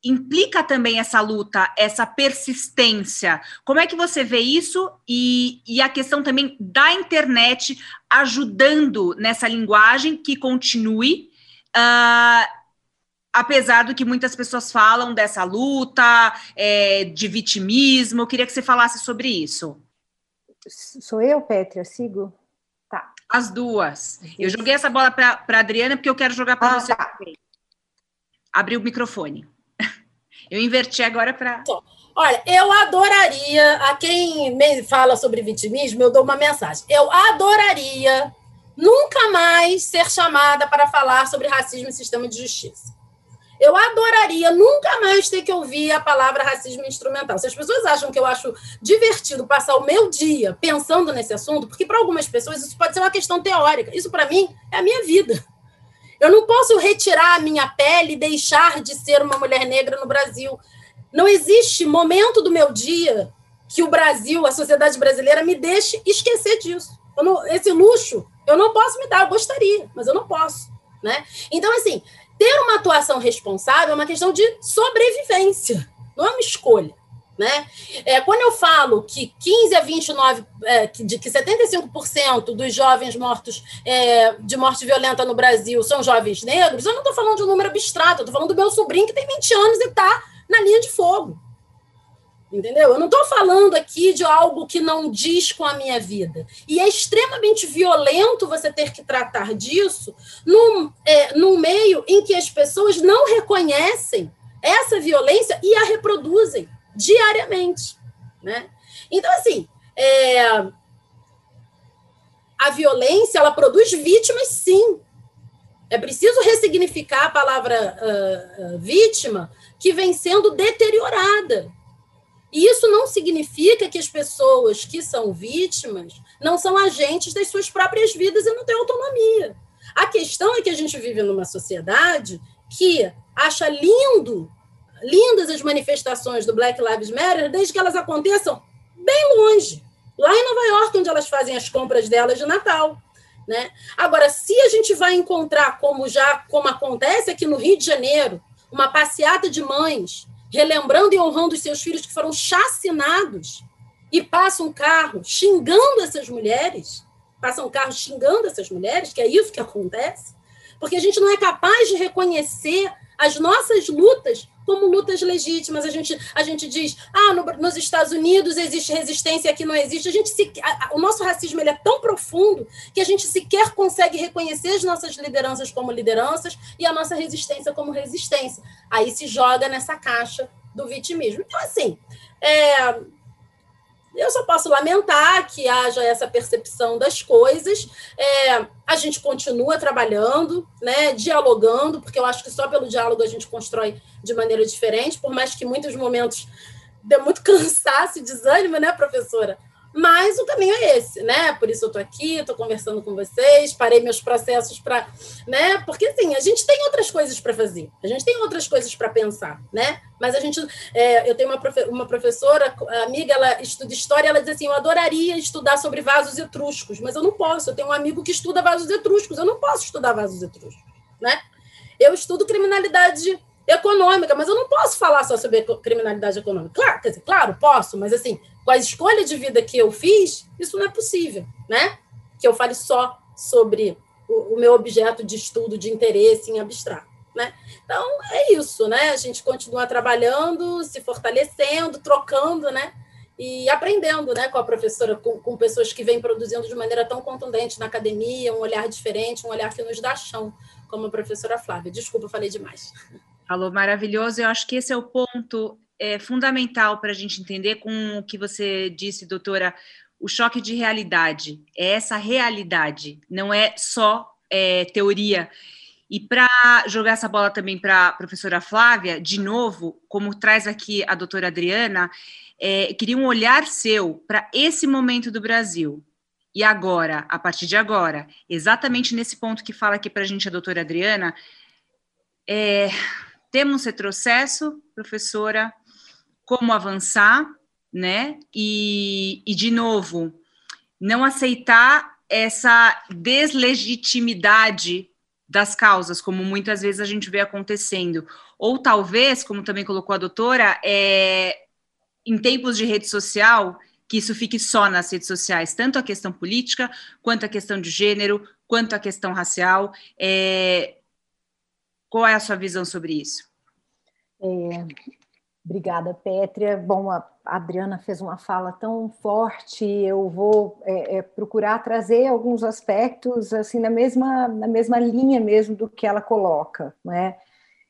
implica também essa luta, essa persistência. Como é que você vê isso e, e a questão também da internet ajudando nessa linguagem que continue? Uh, apesar do que muitas pessoas falam dessa luta, é, de vitimismo, eu queria que você falasse sobre isso. Sou eu, Pétria? Sigo? Tá. As duas. Isso. Eu joguei essa bola para a Adriana porque eu quero jogar para ah, você tá. também. Abri o microfone. Eu inverti agora para. Olha, eu adoraria, a quem me fala sobre vitimismo, eu dou uma mensagem. Eu adoraria nunca mais ser chamada para falar sobre racismo e sistema de justiça. Eu adoraria nunca mais ter que ouvir a palavra racismo instrumental. Se as pessoas acham que eu acho divertido passar o meu dia pensando nesse assunto, porque para algumas pessoas isso pode ser uma questão teórica, isso para mim é a minha vida. Eu não posso retirar a minha pele e deixar de ser uma mulher negra no Brasil. Não existe momento do meu dia que o Brasil, a sociedade brasileira, me deixe esquecer disso. Não, esse luxo eu não posso me dar, eu gostaria, mas eu não posso. Né? Então, assim, ter uma atuação responsável é uma questão de sobrevivência, não é uma escolha. Né? É, quando eu falo que 15 a 29, é, de que 75% dos jovens mortos é, de morte violenta no Brasil são jovens negros, eu não estou falando de um número abstrato, eu estou falando do meu sobrinho que tem 20 anos e está na linha de fogo. Entendeu? Eu não estou falando aqui de algo que não diz com a minha vida. E é extremamente violento você ter que tratar disso num, é, num meio em que as pessoas não reconhecem essa violência e a reproduzem diariamente. Né? Então, assim, é, a violência ela produz vítimas, sim. É preciso ressignificar a palavra uh, vítima que vem sendo deteriorada e isso não significa que as pessoas que são vítimas não são agentes das suas próprias vidas e não têm autonomia. A questão é que a gente vive numa sociedade que acha lindo, lindas as manifestações do Black Lives Matter, desde que elas aconteçam bem longe, lá em Nova York, onde elas fazem as compras delas de Natal. Né? Agora, se a gente vai encontrar, como já como acontece aqui no Rio de Janeiro, uma passeata de mães relembrando e honrando os seus filhos que foram chacinados, e passa um carro xingando essas mulheres, passa um carro xingando essas mulheres, que é isso que acontece, porque a gente não é capaz de reconhecer as nossas lutas como lutas legítimas. A gente, a gente diz, ah, no, nos Estados Unidos existe resistência, aqui não existe. A gente se, a, o nosso racismo ele é tão profundo que a gente sequer consegue reconhecer as nossas lideranças como lideranças e a nossa resistência como resistência. Aí se joga nessa caixa do vitimismo. Então, assim, é, eu só posso lamentar que haja essa percepção das coisas. É, a gente continua trabalhando, né, dialogando, porque eu acho que só pelo diálogo a gente constrói de maneira diferente, por mais que muitos momentos dê muito cansaço e desânimo, né, professora? Mas o caminho é esse, né? Por isso eu estou aqui, estou conversando com vocês, parei meus processos para, né? Porque assim, a gente tem outras coisas para fazer, a gente tem outras coisas para pensar, né? Mas a gente, é, eu tenho uma, profe uma professora, amiga, ela estuda história, ela diz assim, eu adoraria estudar sobre vasos etruscos, mas eu não posso. Eu tenho um amigo que estuda vasos etruscos, eu não posso estudar vasos etruscos, né? Eu estudo criminalidade econômica, mas eu não posso falar só sobre criminalidade econômica. Claro, quer dizer, claro, posso, mas assim, com a escolha de vida que eu fiz, isso não é possível, né? Que eu fale só sobre o, o meu objeto de estudo, de interesse em abstrato. Né? Então é isso, né? A gente continua trabalhando, se fortalecendo, trocando, né? E aprendendo, né, com a professora, com, com pessoas que vêm produzindo de maneira tão contundente na academia, um olhar diferente, um olhar que nos dá chão, como a professora Flávia. Desculpa, falei demais. Falou maravilhoso. Eu acho que esse é o ponto é, fundamental para a gente entender com o que você disse, doutora, o choque de realidade. É essa realidade, não é só é, teoria. E para jogar essa bola também para a professora Flávia, de novo, como traz aqui a doutora Adriana, é, queria um olhar seu para esse momento do Brasil. E agora, a partir de agora, exatamente nesse ponto que fala aqui para a gente a doutora Adriana, é, temos retrocesso, professora, como avançar, né? E, e, de novo, não aceitar essa deslegitimidade das causas, como muitas vezes a gente vê acontecendo. Ou talvez, como também colocou a doutora, é, em tempos de rede social, que isso fique só nas redes sociais, tanto a questão política, quanto a questão de gênero, quanto a questão racial. É, qual é a sua visão sobre isso? É, obrigada, Pétria. Bom, a Adriana fez uma fala tão forte, eu vou é, é, procurar trazer alguns aspectos assim na mesma, na mesma linha mesmo do que ela coloca. Né?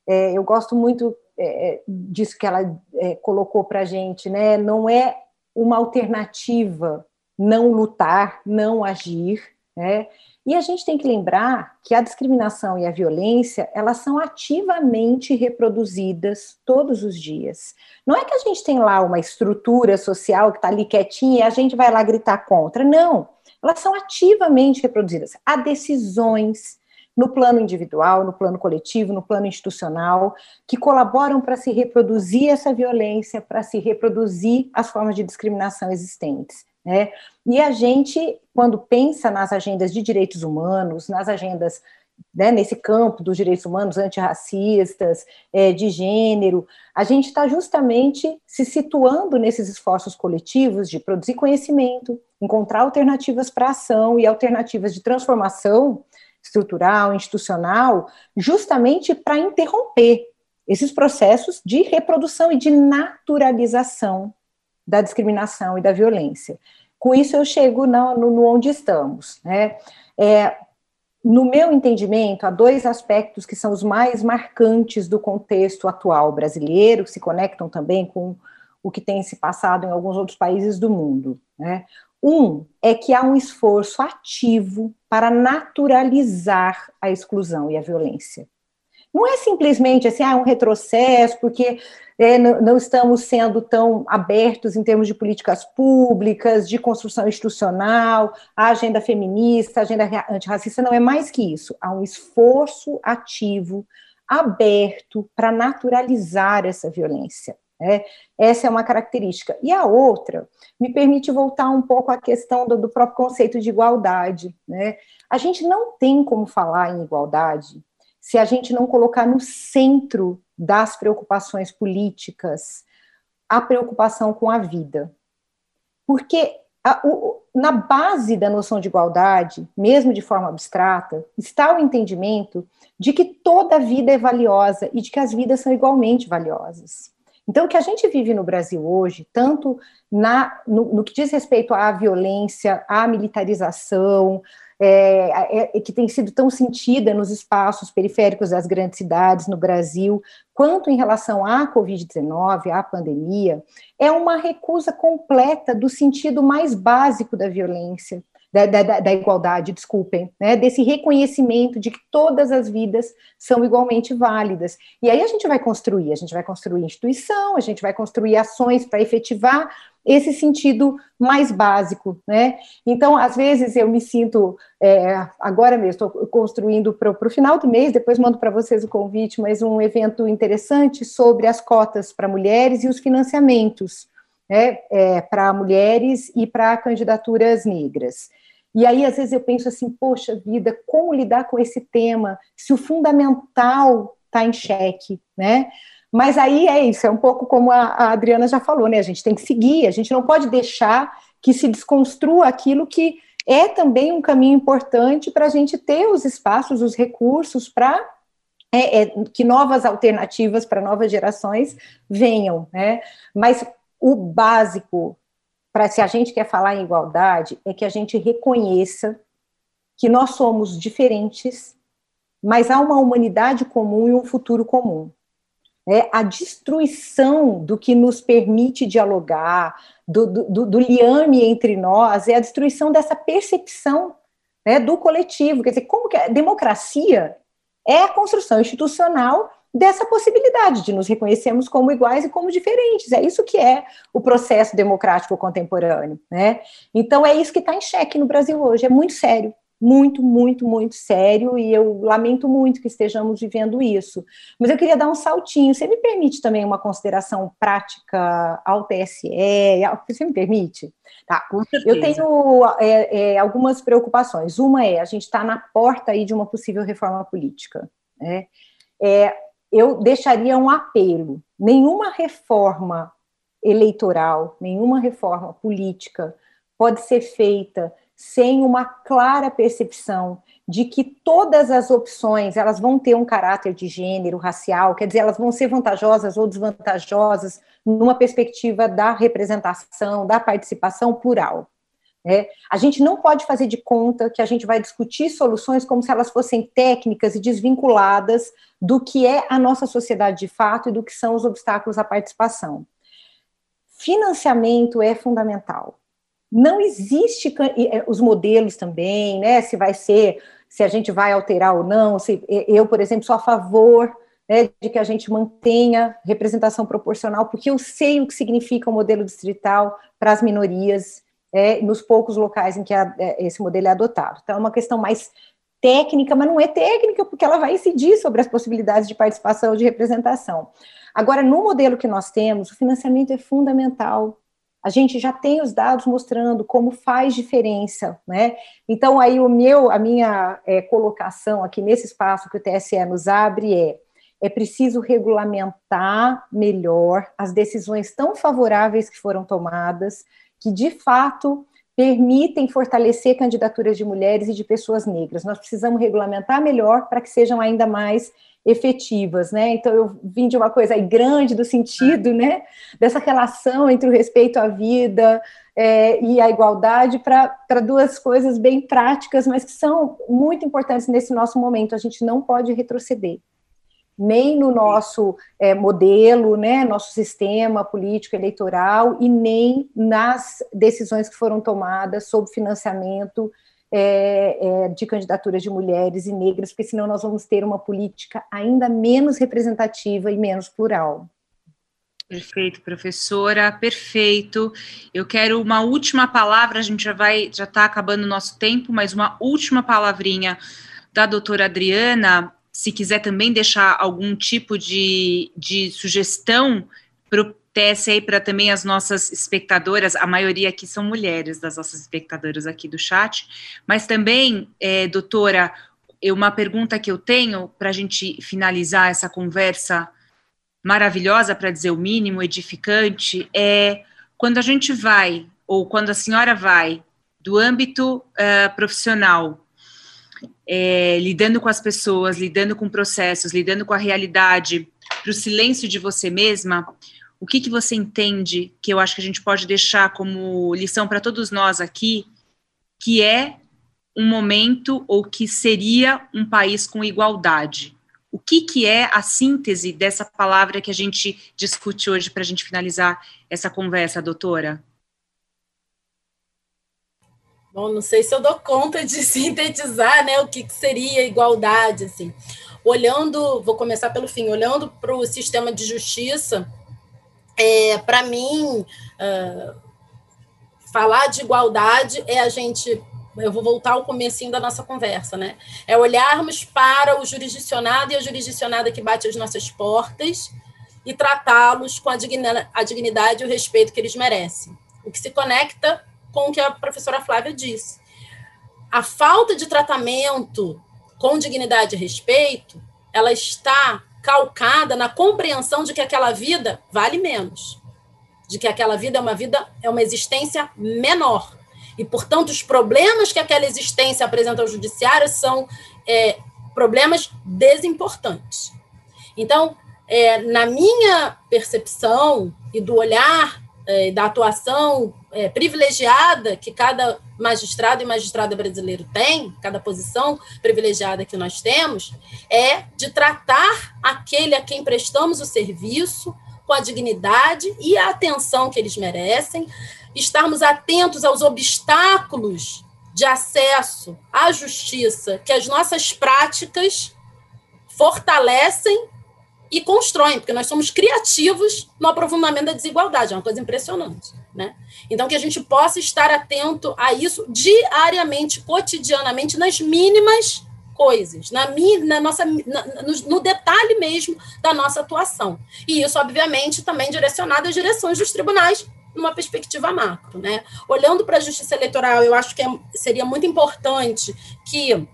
É, eu gosto muito é, é, disso que ela é, colocou para a gente, né? não é uma alternativa não lutar, não agir, né? E a gente tem que lembrar que a discriminação e a violência, elas são ativamente reproduzidas todos os dias. Não é que a gente tem lá uma estrutura social que está ali quietinha e a gente vai lá gritar contra. Não, elas são ativamente reproduzidas. Há decisões no plano individual, no plano coletivo, no plano institucional, que colaboram para se reproduzir essa violência, para se reproduzir as formas de discriminação existentes. Né? E a gente, quando pensa nas agendas de direitos humanos, nas agendas né, nesse campo dos direitos humanos antirracistas, é, de gênero, a gente está justamente se situando nesses esforços coletivos de produzir conhecimento, encontrar alternativas para ação e alternativas de transformação estrutural, institucional, justamente para interromper esses processos de reprodução e de naturalização da discriminação e da violência. Com isso, eu chego no, no, no onde estamos. Né? É, no meu entendimento, há dois aspectos que são os mais marcantes do contexto atual brasileiro, que se conectam também com o que tem se passado em alguns outros países do mundo. Né? Um é que há um esforço ativo para naturalizar a exclusão e a violência. Não é simplesmente assim, ah, um retrocesso, porque é, não, não, estamos sendo tão abertos em termos de políticas públicas, de construção institucional, a agenda feminista, a agenda antirracista, não é mais que isso. Há um esforço ativo, aberto, para naturalizar essa violência. Né? Essa é uma característica. E a outra me permite voltar um pouco à questão do, do próprio conceito de igualdade. Né? A gente não tem como falar em igualdade se a gente não colocar no centro das preocupações políticas a preocupação com a vida. Porque a, o, na base da noção de igualdade, mesmo de forma abstrata, está o entendimento de que toda vida é valiosa e de que as vidas são igualmente valiosas. Então, o que a gente vive no Brasil hoje, tanto na, no, no que diz respeito à violência, à militarização, é, é, que tem sido tão sentida nos espaços periféricos das grandes cidades no Brasil, quanto em relação à Covid-19, à pandemia, é uma recusa completa do sentido mais básico da violência, da, da, da, igualdade, desculpem, né, desse reconhecimento de que todas as vidas são igualmente válidas. E aí a gente vai construir, a gente vai construir instituição, a gente vai construir ações para efetivar esse sentido mais básico, né? Então, às vezes eu me sinto, é, agora mesmo, estou construindo para o final do mês, depois mando para vocês o convite, mas um evento interessante sobre as cotas para mulheres e os financiamentos né, é, para mulheres e para candidaturas negras. E aí, às vezes, eu penso assim, poxa vida, como lidar com esse tema se o fundamental está em xeque, né? Mas aí é isso, é um pouco como a, a Adriana já falou, né? A gente tem que seguir, a gente não pode deixar que se desconstrua aquilo que é também um caminho importante para a gente ter os espaços, os recursos para é, é, que novas alternativas para novas gerações venham, né? Mas o básico para se a gente quer falar em igualdade é que a gente reconheça que nós somos diferentes, mas há uma humanidade comum e um futuro comum. É, a destruição do que nos permite dialogar, do, do, do liame entre nós, é a destruição dessa percepção né, do coletivo. Quer dizer, como que a democracia é a construção institucional dessa possibilidade de nos reconhecermos como iguais e como diferentes. É isso que é o processo democrático contemporâneo, né? Então é isso que está em xeque no Brasil hoje. É muito sério, muito, muito, muito sério. E eu lamento muito que estejamos vivendo isso. Mas eu queria dar um saltinho. Você me permite também uma consideração prática ao TSE? Você me permite? Tá. Eu tenho é, é, algumas preocupações. Uma é a gente está na porta aí de uma possível reforma política. Né? É, eu deixaria um apelo: nenhuma reforma eleitoral, nenhuma reforma política pode ser feita sem uma clara percepção de que todas as opções elas vão ter um caráter de gênero, racial, quer dizer, elas vão ser vantajosas ou desvantajosas numa perspectiva da representação, da participação plural. É, a gente não pode fazer de conta que a gente vai discutir soluções como se elas fossem técnicas e desvinculadas do que é a nossa sociedade de fato e do que são os obstáculos à participação. Financiamento é fundamental. Não existe é, os modelos também, né? Se vai ser, se a gente vai alterar ou não. Se, eu, por exemplo, sou a favor né, de que a gente mantenha representação proporcional, porque eu sei o que significa o modelo distrital para as minorias é, nos poucos locais em que a, é, esse modelo é adotado. Então, é uma questão mais técnica, mas não é técnica, porque ela vai incidir sobre as possibilidades de participação, de representação. Agora, no modelo que nós temos, o financiamento é fundamental. A gente já tem os dados mostrando como faz diferença, né? Então, aí o meu, a minha é, colocação aqui nesse espaço que o TSE nos abre é é preciso regulamentar melhor as decisões tão favoráveis que foram tomadas, que de fato permitem fortalecer candidaturas de mulheres e de pessoas negras. Nós precisamos regulamentar melhor para que sejam ainda mais efetivas, né? Então eu vim de uma coisa grande do sentido, né, dessa relação entre o respeito à vida é, e a igualdade para duas coisas bem práticas, mas que são muito importantes nesse nosso momento. A gente não pode retroceder nem no nosso é, modelo, né, nosso sistema político eleitoral e nem nas decisões que foram tomadas sobre financiamento é, é, de candidaturas de mulheres e negras, porque senão nós vamos ter uma política ainda menos representativa e menos plural. Perfeito, professora, perfeito. Eu quero uma última palavra, a gente já vai, já está acabando o nosso tempo, mas uma última palavrinha da doutora Adriana se quiser também deixar algum tipo de, de sugestão para o TSE para também as nossas espectadoras, a maioria aqui são mulheres das nossas espectadoras aqui do chat, mas também, é, doutora, uma pergunta que eu tenho para a gente finalizar essa conversa maravilhosa, para dizer o mínimo, edificante, é quando a gente vai, ou quando a senhora vai, do âmbito uh, profissional é, lidando com as pessoas, lidando com processos, lidando com a realidade, para o silêncio de você mesma, o que, que você entende que eu acho que a gente pode deixar como lição para todos nós aqui, que é um momento ou que seria um país com igualdade? O que, que é a síntese dessa palavra que a gente discute hoje para a gente finalizar essa conversa, doutora? Bom, não sei se eu dou conta de sintetizar né, o que, que seria igualdade. Assim. Olhando, vou começar pelo fim, olhando para o sistema de justiça, é, para mim, uh, falar de igualdade é a gente eu vou voltar ao comecinho da nossa conversa, né? É olharmos para o jurisdicionado e a jurisdicionada que bate as nossas portas e tratá-los com a dignidade e o respeito que eles merecem. O que se conecta com o que a professora Flávia disse. A falta de tratamento com dignidade e respeito, ela está calcada na compreensão de que aquela vida vale menos, de que aquela vida é uma vida é uma existência menor e portanto os problemas que aquela existência apresenta ao judiciário são é, problemas desimportantes. Então, é, na minha percepção e do olhar é, da atuação é, privilegiada que cada magistrado e magistrada brasileiro tem, cada posição privilegiada que nós temos, é de tratar aquele a quem prestamos o serviço com a dignidade e a atenção que eles merecem, estarmos atentos aos obstáculos de acesso à justiça que as nossas práticas fortalecem e constroem, porque nós somos criativos no aprofundamento da desigualdade, é uma coisa impressionante. Né? Então, que a gente possa estar atento a isso diariamente, cotidianamente, nas mínimas coisas, na, na nossa, na, no, no, detalhe mesmo da nossa atuação. E isso, obviamente, também direcionado às direções dos tribunais, numa perspectiva macro. Né? Olhando para a justiça eleitoral, eu acho que é, seria muito importante que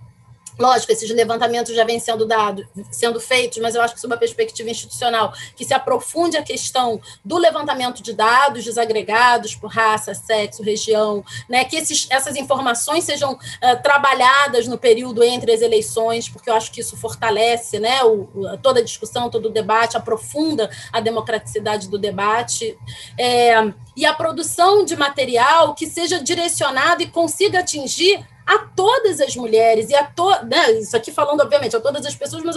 Lógico, esses levantamentos já vêm sendo dados, sendo feitos, mas eu acho que sob uma perspectiva institucional, que se aprofunde a questão do levantamento de dados desagregados por raça, sexo, região, né, que esses, essas informações sejam uh, trabalhadas no período entre as eleições, porque eu acho que isso fortalece né, o, toda a discussão, todo o debate, aprofunda a democraticidade do debate. É, e a produção de material que seja direcionado e consiga atingir a todas as mulheres e a to, né, isso aqui falando obviamente a todas as pessoas, mas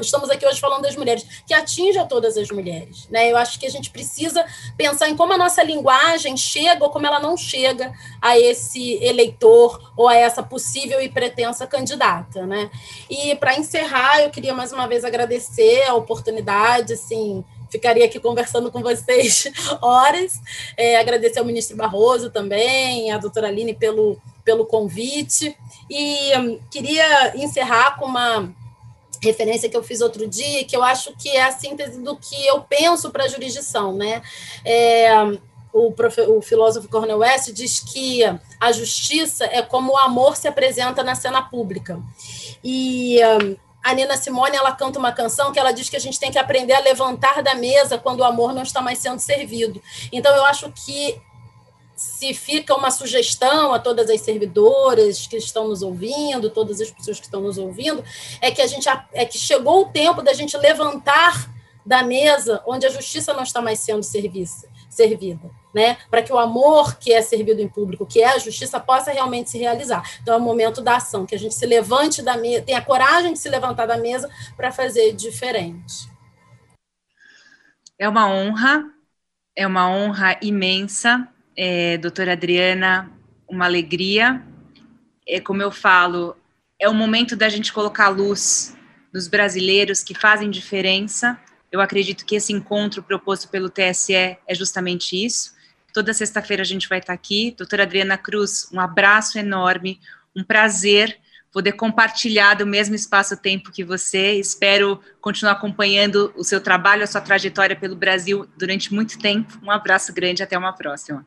estamos aqui hoje falando das mulheres, que atinge a todas as mulheres, né? Eu acho que a gente precisa pensar em como a nossa linguagem chega ou como ela não chega a esse eleitor ou a essa possível e pretensa candidata, né? E para encerrar, eu queria mais uma vez agradecer a oportunidade, assim, ficaria aqui conversando com vocês horas. É, agradecer ao ministro Barroso também, a doutora Aline pelo pelo convite. E hum, queria encerrar com uma referência que eu fiz outro dia, que eu acho que é a síntese do que eu penso para a jurisdição. Né? É, o, profe, o filósofo Cornel West diz que a justiça é como o amor se apresenta na cena pública. E um, a Nina Simone ela canta uma canção que ela diz que a gente tem que aprender a levantar da mesa quando o amor não está mais sendo servido. Então eu acho que se fica uma sugestão a todas as servidoras que estão nos ouvindo, todas as pessoas que estão nos ouvindo, é que a gente é que chegou o tempo da gente levantar da mesa onde a justiça não está mais sendo serviço, servida, né? Para que o amor que é servido em público, que é a justiça, possa realmente se realizar. Então é o momento da ação, que a gente se levante da mesa, tenha coragem de se levantar da mesa para fazer diferente. É uma honra, é uma honra imensa é, doutora Adriana, uma alegria. É, como eu falo, é o momento da gente colocar luz nos brasileiros que fazem diferença. Eu acredito que esse encontro proposto pelo TSE é justamente isso. Toda sexta-feira a gente vai estar aqui. Doutora Adriana Cruz, um abraço enorme, um prazer poder compartilhar do mesmo espaço-tempo que você. Espero continuar acompanhando o seu trabalho, a sua trajetória pelo Brasil durante muito tempo. Um abraço grande, até uma próxima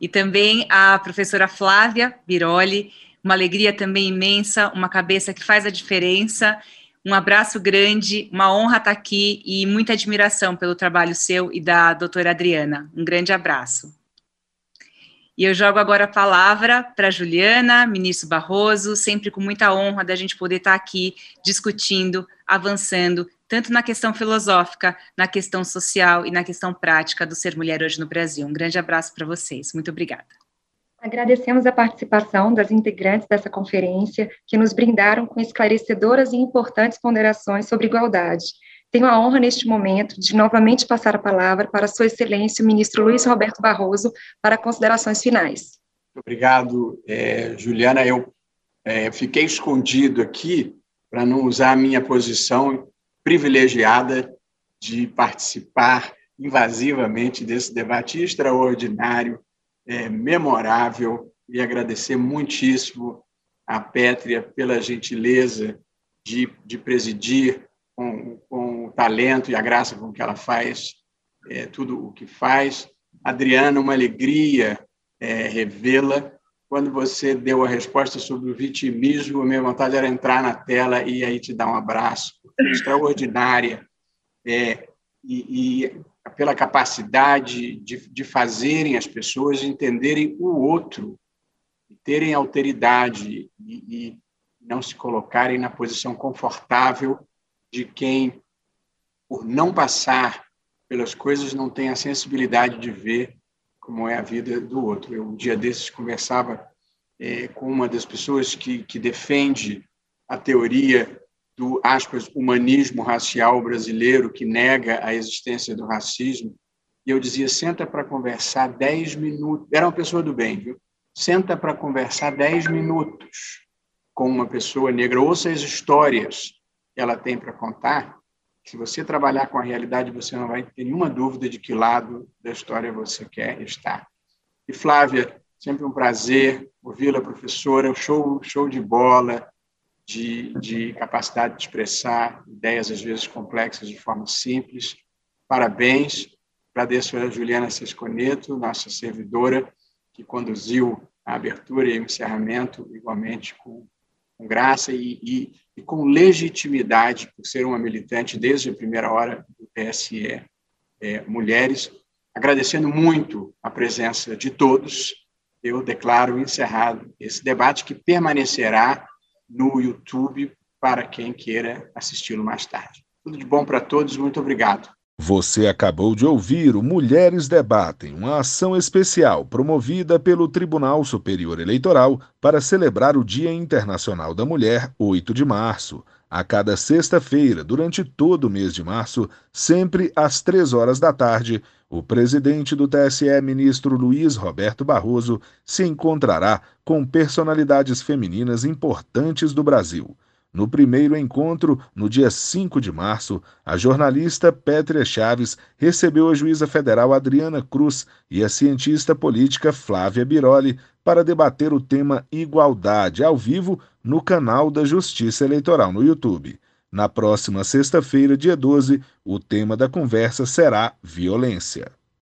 e também a professora Flávia Biroli, uma alegria também imensa, uma cabeça que faz a diferença. Um abraço grande, uma honra estar aqui e muita admiração pelo trabalho seu e da doutora Adriana. Um grande abraço. E eu jogo agora a palavra para Juliana, ministro Barroso, sempre com muita honra da gente poder estar aqui discutindo, avançando tanto na questão filosófica, na questão social e na questão prática do ser mulher hoje no Brasil. Um grande abraço para vocês. Muito obrigada. Agradecemos a participação das integrantes dessa conferência, que nos brindaram com esclarecedoras e importantes ponderações sobre igualdade. Tenho a honra, neste momento, de novamente passar a palavra para Sua Excelência, o ministro Luiz Roberto Barroso, para considerações finais. Obrigado, é, Juliana. Eu é, fiquei escondido aqui para não usar a minha posição privilegiada de participar invasivamente desse debate extraordinário é, memorável e agradecer muitíssimo à Pétria pela gentileza de, de presidir com, com o talento e a graça com que ela faz é, tudo o que faz. Adriana, uma alegria é, revê-la. Quando você deu a resposta sobre o vitimismo, minha vontade era entrar na tela e aí te dar um abraço. Extraordinária. É, e, e pela capacidade de, de fazerem as pessoas entenderem o outro, terem alteridade e, e não se colocarem na posição confortável de quem, por não passar pelas coisas, não tem a sensibilidade de ver como é a vida do outro. Eu, um dia desses, conversava é, com uma das pessoas que, que defende a teoria do aspas humanismo racial brasileiro que nega a existência do racismo. E eu dizia senta para conversar dez minutos. Era uma pessoa do bem viu? Senta para conversar dez minutos com uma pessoa negra. Ouça as histórias que ela tem para contar se você trabalhar com a realidade você não vai ter nenhuma dúvida de que lado da história você quer estar e Flávia sempre um prazer ouvi-la professora show show de bola de, de capacidade de expressar ideias, às vezes complexas, de forma simples. Parabéns. Agradeço a Juliana Sesconeto, nossa servidora, que conduziu a abertura e o encerramento, igualmente com, com graça e, e, e, com legitimidade, por ser uma militante desde a primeira hora do TSE é, Mulheres. Agradecendo muito a presença de todos, eu declaro encerrado esse debate que permanecerá no YouTube para quem queira assisti-lo mais tarde. Tudo de bom para todos, muito obrigado. Você acabou de ouvir o Mulheres Debatem, uma ação especial promovida pelo Tribunal Superior Eleitoral para celebrar o Dia Internacional da Mulher, 8 de março. A cada sexta-feira, durante todo o mês de março, sempre às três horas da tarde, o presidente do TSE, ministro Luiz Roberto Barroso, se encontrará com personalidades femininas importantes do Brasil. No primeiro encontro, no dia 5 de março, a jornalista Pétria Chaves recebeu a juíza federal Adriana Cruz e a cientista política Flávia Biroli para debater o tema igualdade ao vivo no canal da Justiça Eleitoral no YouTube. Na próxima sexta-feira, dia 12, o tema da conversa será violência.